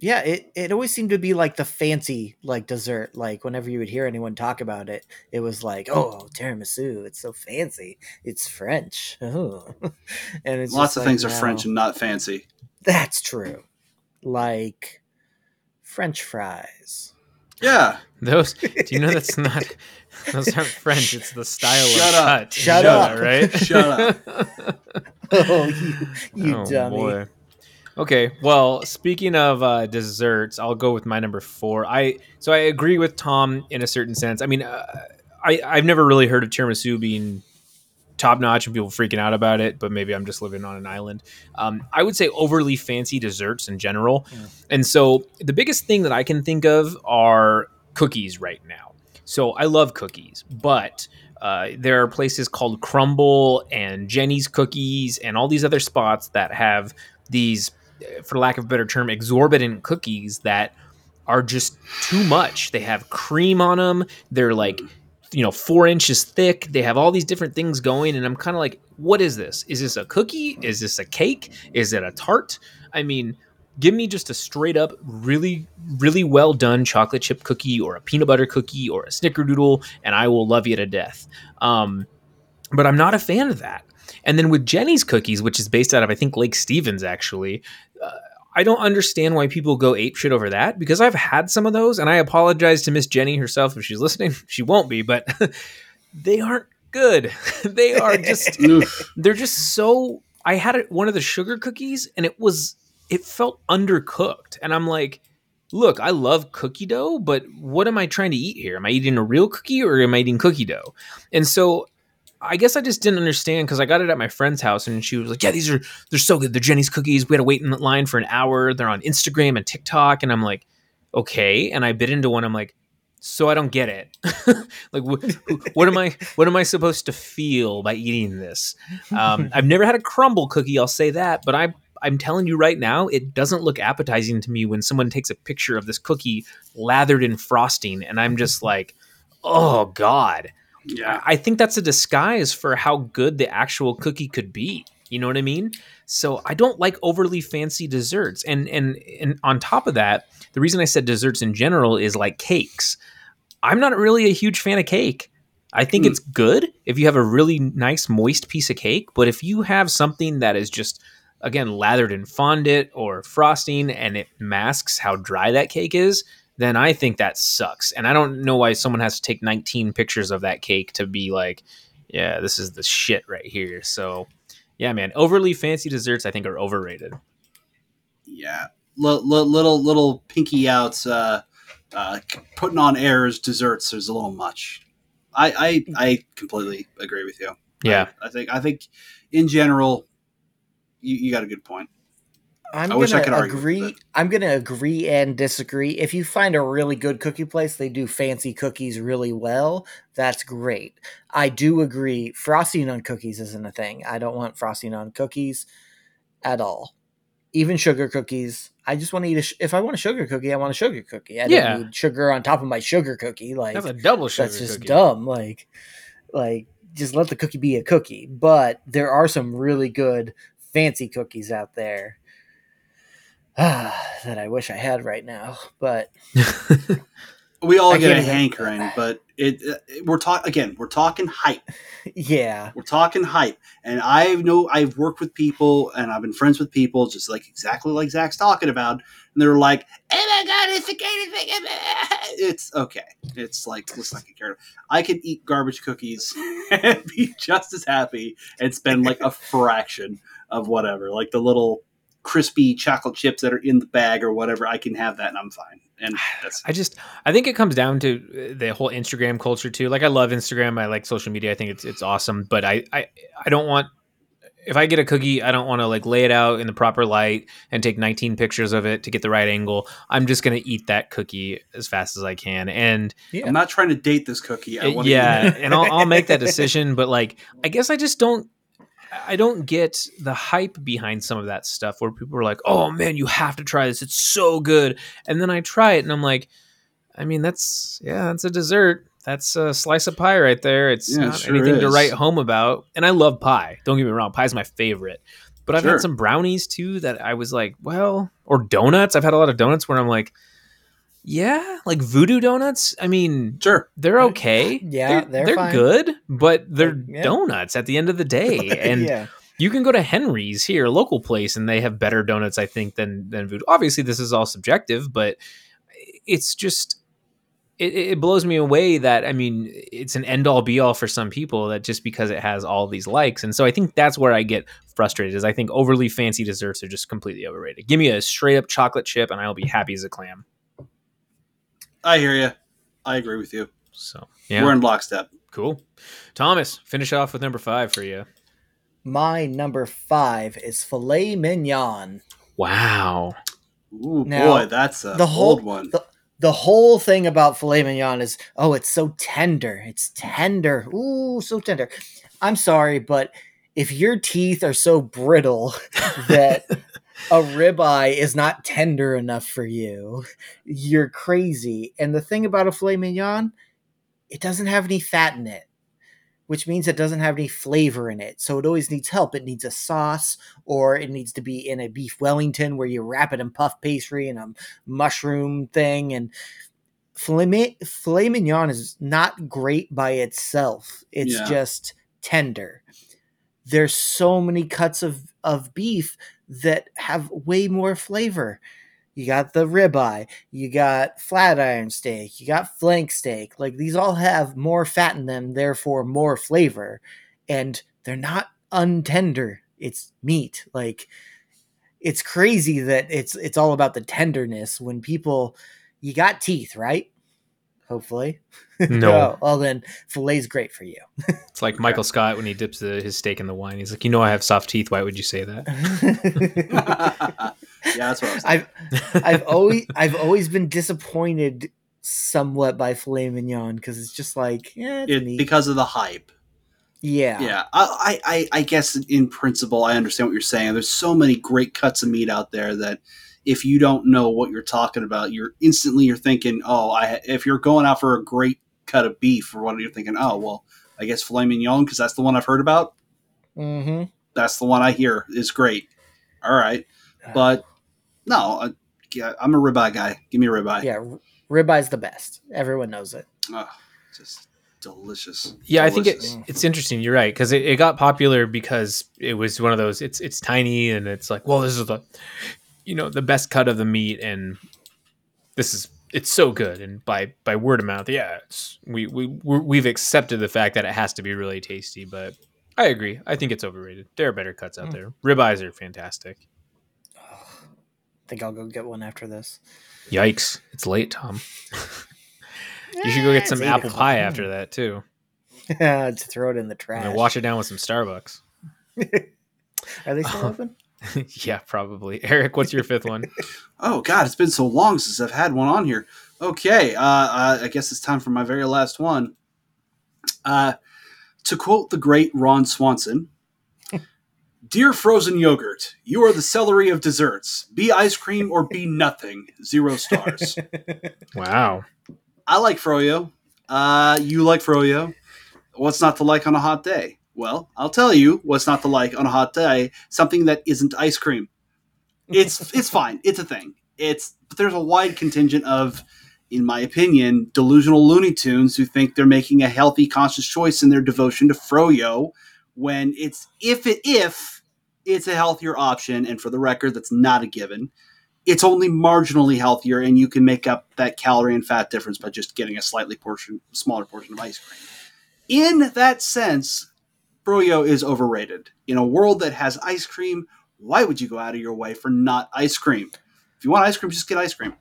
Yeah, it, it always seemed to be like the fancy like dessert. Like whenever you would hear anyone talk about it, it was like, oh, tiramisu, it's so fancy. It's French. Oh. and it's Lots of like, things are no, French and not fancy. That's true. Like French fries. Yeah. Those. Do you know that's not? Those aren't French. It's the style Shut of up. cut. Shut You up. right? Shut up. Oh, you, you Oh, dummy. boy. Okay, well, speaking of uh, desserts, I'll go with my number four. I so I agree with Tom in a certain sense. I mean, uh, I I've never really heard of tiramisu being top notch and people freaking out about it, but maybe I'm just living on an island. Um, I would say overly fancy desserts in general, Yeah. and so the biggest thing that I can think of are cookies right now. So I love cookies, but uh, there are places called Crumbl and Jenny's Cookies and all these other spots that have these, uh, for lack of a better term, exorbitant cookies that are just too much. They have cream on them. They're like, you know, four inches thick. They have all these different things going. And I'm kind of like, what is this? Is this a cookie? Is this a cake? Is it a tart? I mean, give me just a straight up, really, really well done chocolate chip cookie or a peanut butter cookie or a snickerdoodle, and I will love you to death. Um, but I'm not a fan of that. And then with Jenny's cookies, which is based out of I think Lake Stevens, actually, uh, I don't understand why people go ape shit over that because I've had some of those, and I apologize to Miss Jenny herself if she's listening. She won't be, but they aren't good. they are just they're just so. I had one of the sugar cookies, and it was it felt undercooked, and I'm like. Look, I love cookie dough, but what am I trying to eat here? Am I eating a real cookie or am I eating cookie dough? And so I guess I just didn't understand because I got it at my friend's house and she was like, "Yeah, these are they're so good. They're Jenny's cookies. We had to wait in line for an hour. They're on Instagram and TikTok." And I'm like, "Okay." And I bit into one. I'm like, "So I don't get it. like, wh- what am I? What am I supposed to feel by eating this?" Um, I've never had a Crumbl cookie. I'll say that, but I. I'm telling you right now, it doesn't look appetizing to me when someone takes a picture of this cookie lathered in frosting, and I'm just like, "Oh God!" Yeah. I think that's a disguise for how good the actual cookie could be. You know what I mean? So I don't like overly fancy desserts. And and and on top of that, the reason I said desserts in general is like cakes. I'm not really a huge fan of cake. I think Hmm. it's good if you have a really nice moist piece of cake, but if you have something that is just again lathered in fondant or frosting and it masks how dry that cake is, then I think that sucks. And I don't know why someone has to take 19 pictures of that cake to be like, yeah, this is the shit right here. So, yeah, man, overly fancy desserts I think are overrated. Yeah. L- l- little little pinky outs, uh, uh, putting on airs, desserts. is a little much. I I, I completely agree with you. Yeah. I, I think I think in general, you, you got a good point. I'm I gonna could argue with agree. that. I'm gonna agree and disagree. If you find a really good cookie place, they do fancy cookies really well. That's great. I do agree. Frosting on cookies isn't a thing. I don't want frosting on cookies at all. Even sugar cookies. I just want to eat a. Sh- if I want a sugar cookie, I want a sugar cookie. I Yeah. don't need sugar on top of my sugar cookie. Like That's a double sugar that's just cookie. dumb. Like, like just let the cookie be a cookie. But there are some really good fancy cookies out there that I wish I had right now. But We all I get a hankering, but it, uh we're talking again. We're talking hype. Yeah. We're talking hype, and I know I've worked with people and I've been friends with people, just like exactly like Zach's talking about, and they're like, "Oh my god, it's thing! It's okay. It's like looks like a carrot. I could eat garbage cookies and be just as happy and spend like a fraction of whatever, like the little crispy chocolate chips that are in the bag or whatever. I can have that, and I'm fine. And that's I just I think it comes down to uh, the whole Instagram culture too. Like I love Instagram. I like social media. I think it's it's awesome. But I I, I don't want if I get a cookie, I don't want to like lay it out in the proper light and take 19 pictures of it to get the right angle. I'm just gonna eat that cookie as fast as I can. And Yeah. I'm not trying to date this cookie. I yeah, and I'll, I'll make that decision. But like, I guess I just don't. I don't get the hype behind some of that stuff where people are like, "Oh man, you have to try this; it's so good." And then I try it, and I'm like, I mean, that's yeah, that's a dessert. That's a slice of pie right there. It's Yeah, it not sure anything to write home about. And I love pie. Don't get me wrong, pie's my favorite. But I've Sure. had some brownies too that I was like, well, or donuts. I've had a lot of donuts where I'm like, yeah, like voodoo donuts. I mean, Sure. they're okay. Yeah, they're they're, fine. good, but they're Yeah. donuts at the end of the day. And yeah. you can go to Henry's here, a local place, and they have better donuts, I think, than than voodoo. Obviously, this is all subjective, but it's just it, it blows me away that I mean it's an end all be all for some people that just because it has all these likes, and so I think that's where I get frustrated. Is I think overly fancy desserts are just completely overrated. Give me a straight up chocolate chip, and I'll be happy as a clam. I hear you. I agree with you. So yeah, We're in lockstep. cool. Thomas, finish off with number five for you. My number five is filet mignon. Wow. Ooh, Now, boy, that's a the whole old one. The, the whole thing about filet mignon is oh, it's so tender. It's tender. Ooh, so tender. I'm sorry, but if your teeth are so brittle that a ribeye is not tender enough for you, you're crazy. And the thing about a filet mignon, it doesn't have any fat in it, which means it doesn't have any flavor in it. So it always needs help. It needs a sauce, or it needs to be in a beef Wellington where you wrap it in puff pastry and a mushroom thing. And filet, filet mignon is not great by itself. It's Yeah. just tender. There's so many cuts of, of beef that have way more flavor. You got the ribeye, you got flat iron steak, you got flank steak. Like these all have more fat in them, therefore more flavor. And they're not untender. It's meat. Like it's crazy that it's it's all about the tenderness when people you got teeth, right? Hopefully. No. Oh, well then filet's great for you. It's like Michael Scott when he dips the, his steak in the wine. He's like, you know, I have soft teeth. Why would you say that? yeah, that's what I was. I've I've always I've always been disappointed somewhat by filet mignon because it's just like yeah, it's It, because of the hype. yeah, Yeah, I, I, I- I guess in principle, I understand what you're saying. There's so many great cuts of meat out there that if you don't know what you're talking about, you're instantly you're thinking, oh, I. If you're going out for a great cut of beef or what, you're thinking, oh, well, I guess filet mignon because that's the one I've heard about. Mm-hmm. That's the one I hear is great. All right, but no, I, yeah, I'm a ribeye guy. Give me a ribeye. yeah, r- ribeye's the best. Everyone knows it. Oh, just delicious. Yeah, I think it, it's interesting. You're right because it, it got popular because it was one of those. It's it's tiny and it's like, well, this is the, you know, the best cut of the meat, and this is it's so good. And by by word of mouth, yeah, it's, we we we've accepted the fact that it has to be really tasty. But I agree. I think it's overrated. There are better cuts out Mm. there. Ribeyes are fantastic. I think I'll go get one after this. Yikes! It's late, Tom. You should go get Eh, some apple pie after that too, Yeah, to throw it in the and trash. then wash it down with some Starbucks. Are they still Oh. open? yeah, probably. Eric, what's your fifth one? Oh God, it's been so long since I've had one on here. Okay, uh, uh, I guess it's time for my very last one. Uh, to quote the great Ron Swanson, "Dear frozen yogurt, you are the celery of desserts. Be ice cream or be nothing. Zero stars." Wow. I like froyo. Uh, you like froyo. What's not to like on a hot day? Well, I'll tell you what's not to like on a hot day. Something that isn't ice cream. It's it's fine. It's a thing. It's but there's a wide contingent of in my opinion, delusional Looney Tunes who think they're making a healthy, conscious choice in their devotion to froyo when it's if it if it's a healthier option, and for the record, that's not a given. It's only marginally healthier, and you can make up that calorie and fat difference by just getting a slightly portion, smaller portion of ice cream. In that sense, froyo is overrated. In a world that has ice cream, why would you go out of your way for not ice cream? If you want ice cream, just get ice cream.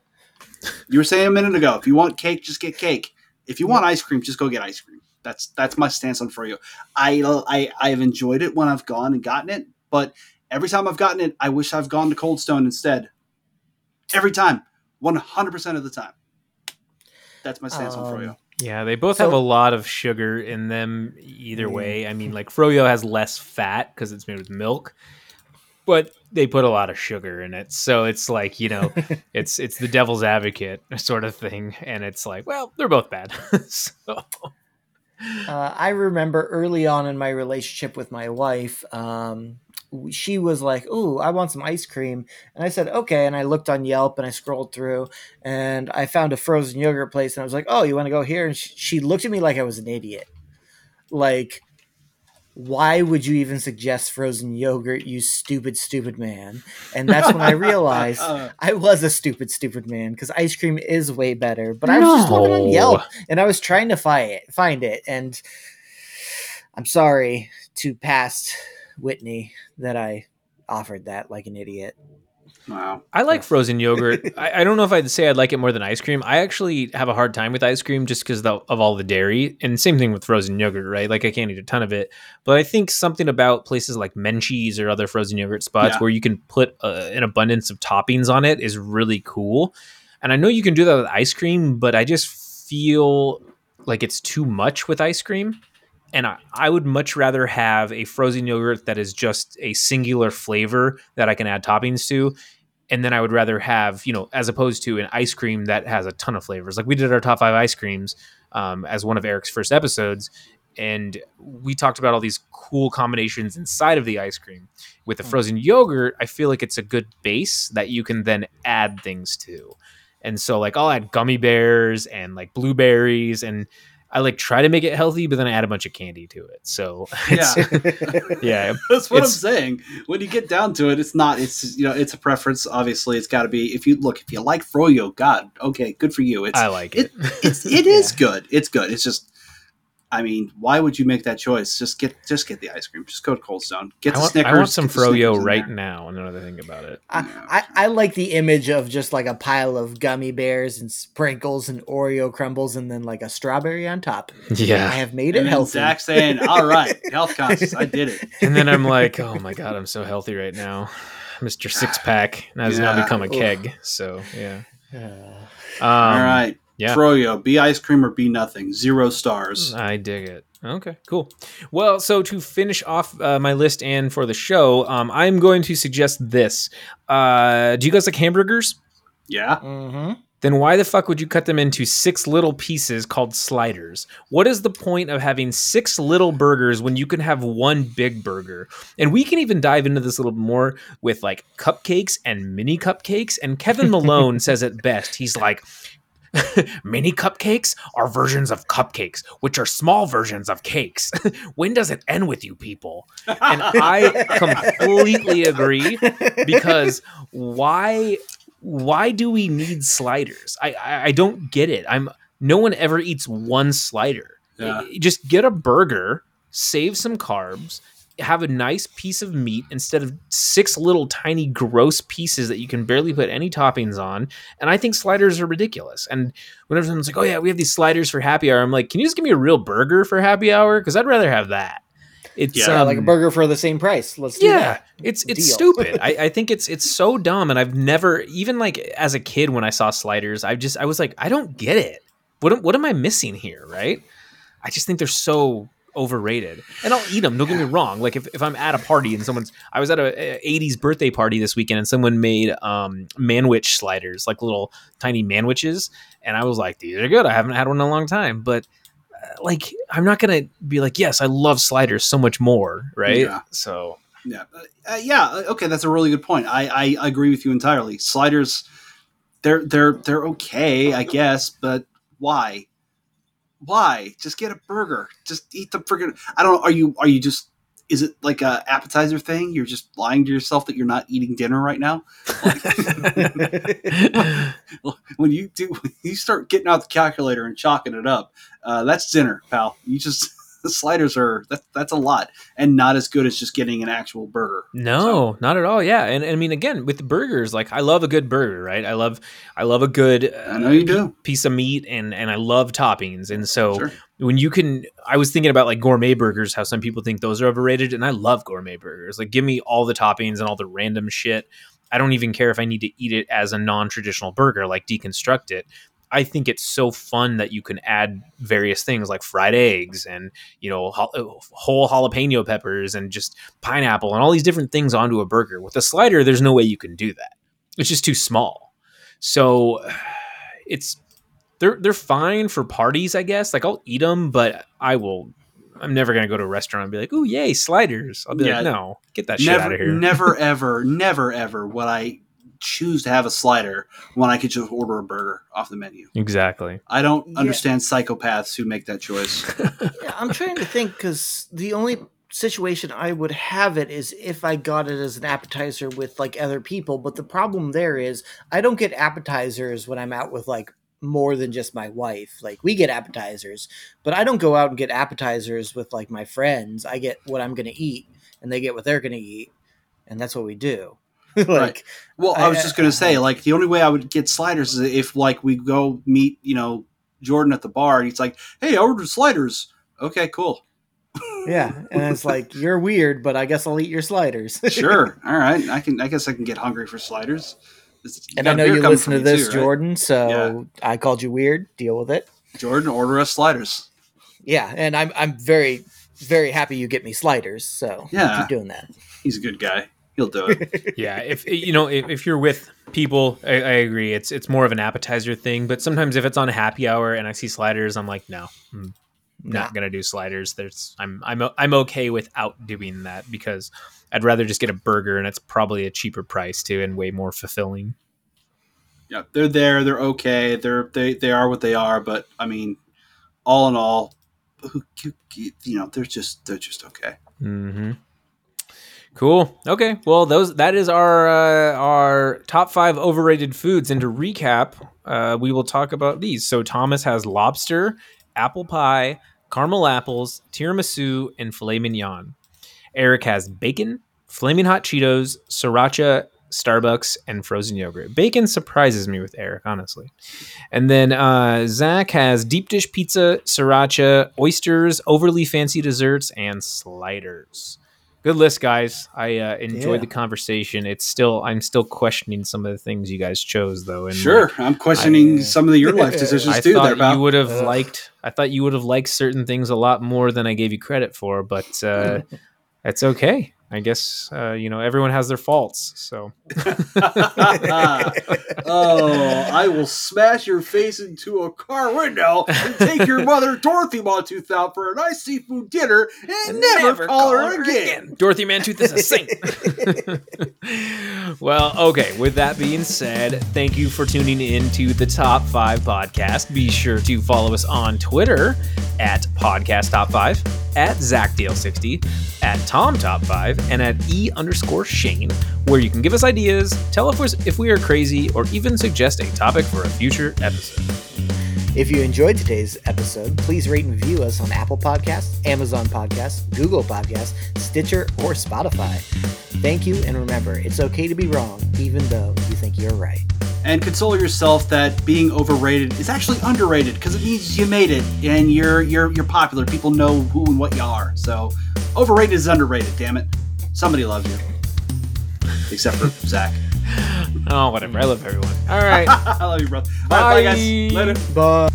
You were saying a minute ago, if you want cake, just get cake. If you want ice cream, just go get ice cream. That's that's my stance on froyo. I I I have enjoyed it when I've gone and gotten it, but every time I've gotten it, I wish I've gone to Cold Stone instead. Every time, one hundred percent of the time. That's my stance on Um, froyo. Yeah, they both So- have a lot of sugar in them either way. I mean, like Froyo has less fat because it's made with milk, but they put a lot of sugar in it. So it's like, you know, it's it's the devil's advocate sort of thing. And it's like, well, they're both bad. so Uh, I remember early on in my relationship with my wife, um, she was like, "Ooh, I want some ice cream," and I said, "Okay." And I looked on Yelp and I scrolled through, and I found a frozen yogurt place, and I was like, "Oh, you want to go here?" And she, she looked at me like I was an idiot. Like, why would you even suggest frozen yogurt, you stupid, stupid man? And that's when I realized uh. I was a stupid, stupid man because ice cream is way better. But I was just looking on Yelp and I was trying to find it, find it, and I'm sorry to past Whitney that I offered that like an idiot. wow. I like frozen yogurt. I, I don't know if I'd say I'd like it more than ice cream. I actually have a hard time with ice cream just because of all the dairy. And same thing with frozen yogurt, right? Like I can't eat a ton of it. But I think something about places like Menchie's or other frozen yogurt spots Yeah. where you can put uh, an abundance of toppings on it is really cool. And I know you can do that with ice cream, but I just feel like it's too much with ice cream. And I, I would much rather have a frozen yogurt that is just a singular flavor that I can add toppings to and then I would rather have, you know, as opposed to an ice cream that has a ton of flavors. Like we did our top five ice creams um, as one of Eric's first episodes, and we talked about all these cool combinations inside of the ice cream. With the Mm. frozen yogurt, I feel like it's a good base that you can then add things to. And so, like, I'll add gummy bears and like blueberries, and I like try to make it healthy, but then I add a bunch of candy to it. So, it's, yeah, That's what I'm saying. When you get down to it, it's not. It's you know, it's a preference. Obviously, it's got to be. If you look, if you like froyo, God, okay, good for you. It's I like it. it. It's it is good. It's good. It's just. I mean, why would you make that choice? Just get just get the ice cream. Just go to Cold Stone. Get I want, Snickers. I want some get the Snickers froyo in right there. now. Another thing about it. I, I, I like the image of just like a pile of gummy bears and sprinkles and Oreo crumbles and then like a strawberry on top. Yeah, I have made And it then healthy. Zach saying, "All right, health conscious. I did it." And then I'm like, oh my god, I'm so healthy right now, Mister Six Pack has now Yeah. become a Oof. keg. So yeah. Uh, Um, All right, yeah. froyo. Be ice cream or be nothing. Zero stars. I dig it. Okay, cool. Well, so to finish off uh, my list and for the show, um, I'm going to suggest this. Uh, do you guys like hamburgers? Yeah. mhm. Then why the fuck would you cut them into six little pieces called sliders? What is the point of having six little burgers when you can have one big burger? And we can even dive into this a little more with like cupcakes and mini cupcakes. And Kevin Malone says it best. He's like, mini cupcakes are versions of cupcakes, which are small versions of cakes. when does it end with you people? And I completely agree because why why do we need sliders I, I i don't get it i'm no one ever eats one slider Yeah. Just get a burger save some carbs have a nice piece of meat instead of six little tiny gross pieces that you can barely put any toppings on. And i think sliders are ridiculous. And whenever someone's like oh yeah we have these sliders for happy hour i'm like can you just give me a real burger for happy hour? Because i'd rather have that. It's Yeah, yeah, like a um, burger for the same price. Let's do yeah that. it's it's Deal. stupid. I, I think it's it's so dumb and i've never even like as a kid when i saw sliders i just i was like i don't get it. What, am- what am i missing here? Right? I just think they're so overrated and i'll eat them don't get me wrong like if, if i'm at a party and someone's i was at a, a 80s birthday party this weekend and someone made um manwich sliders like little tiny manwiches and i was like these are good i haven't had one in a long time but uh, like i'm not gonna be like yes i love sliders so much more right Yeah. so Yeah, uh, yeah. uh, Okay, that's a really good point. I, I agree with you entirely. Sliders, they're they're they're okay, I guess, but why? Why? Just get a burger. Just eat the friggin' I don't know. Are you are you just is it like a appetizer thing? You're just lying to yourself that you're not eating dinner right now. when you do, when you start getting out the calculator and chalking it up, uh, that's dinner, pal. You just the sliders are that, that's a lot and not as good as just getting an actual burger. No, not at all. Yeah, and, and I mean, again, with the burgers, like I love a good burger, right? I love, I love a good, I know uh, you do. piece of meat, and and I love toppings, and so Sure. when you can, I was thinking about like gourmet burgers, how some people think those are overrated, and I love gourmet burgers. Like, give me all the toppings and all the random shit. I don't even care if I need to eat it as a non-traditional burger, like deconstruct it. I think it's so fun that you can add various things like fried eggs and you know uh, whole jalapeno peppers and just pineapple and all these different things onto a burger. With a slider, there's no way you can do that. It's just too small. So it's they're they're fine for parties, I guess. Like I'll eat them, but I will. I'm never gonna go to a restaurant and be like, "Oh, yay, sliders!" I'll be Yeah. like, "No, get that shit out of here." never, ever, never, ever would I choose to have a slider when I could just order a burger off the menu. Exactly. I don't Yeah. understand psychopaths who make that choice. Yeah, I'm trying to think because the only situation I would have it is if I got it as an appetizer with like other people. But the problem there is I don't get appetizers when I'm out with like more than just my wife. Like we get appetizers, but I don't go out and get appetizers with like my friends. I get what I'm going to eat and they get what they're going to eat. And that's what we do. like, Right. Well, I was I- just going to say, like, the only way I would get sliders is if, like, we go meet, you know, Jordan at the bar and he's like, hey, I ordered sliders. Okay, cool. yeah. And it's like, you're weird, but I guess I'll eat your sliders. Sure. All right. I can, I guess I can get hungry for sliders. It's- And I know you listen to this, too, right? Jordan. So Yeah. I called you weird. Deal with it. Jordan, order us sliders. Yeah, and I'm I'm very very happy you get me sliders. So Yeah. keep doing that. He's a good guy. He'll do it. yeah if you know if, if you're with people I, I agree it's it's more of an appetizer thing but sometimes if it's on a happy hour and i see sliders i'm like no i'm Nah. not gonna do sliders there's i'm i'm i'm okay without doing that because i'd rather just get a burger and it's probably a cheaper price too and way more fulfilling yeah, they're there. They're okay. They're they they are what they are. But I mean, all in all, who, who you know, they're just they're just okay. Mm-hmm. Cool. Okay. Well, those that is our uh, our top five overrated foods. And to recap, uh, we will talk about these. So Thomas has lobster, apple pie, caramel apples, tiramisu, and filet mignon. Eric has bacon, flaming hot Cheetos, sriracha, Starbucks, and frozen yogurt. Bacon surprises me with Eric, honestly. And then uh, Zach has deep dish pizza, sriracha, oysters, overly fancy desserts, and sliders. Good list, guys. I uh, enjoyed Yeah. the conversation. It's still I'm still questioning some of the things you guys chose, though. And Sure, I'm questioning I- some of the, your life decisions I too. There, thought pal. you would have Ugh. liked. I thought you would have liked certain things a lot more than I gave you credit for, but uh, that's okay. I guess uh, you know everyone has their faults. So oh, I will smash your face into a car window and take your mother Dorothy Mantooth out for a nice seafood dinner and, never, call, her, again. Dorothy Mantooth is a saint. well, okay. With that being said, thank you for tuning in to the Top Five podcast. Be sure to follow us on Twitter at Podcast Top Five, at ZachDale60, at Tom Top Five, and at E underscore Shane, where you can give us ideas, tell us if we are crazy, or even suggest a topic for a future episode. If you enjoyed today's episode, please rate and review us on Apple Podcasts, Amazon Podcasts, Google Podcasts, Stitcher, or Spotify. Thank you, and remember, it's okay to be wrong, even though you think you're right. And console yourself that being overrated is actually underrated because it means you made it and you're you're you're popular. People know who and what you are. So overrated is underrated. Damn it, somebody loves you, except for Zach. Oh, whatever. I love everyone. All right. I love you, brother. All right, bye, guys. Later. Bye.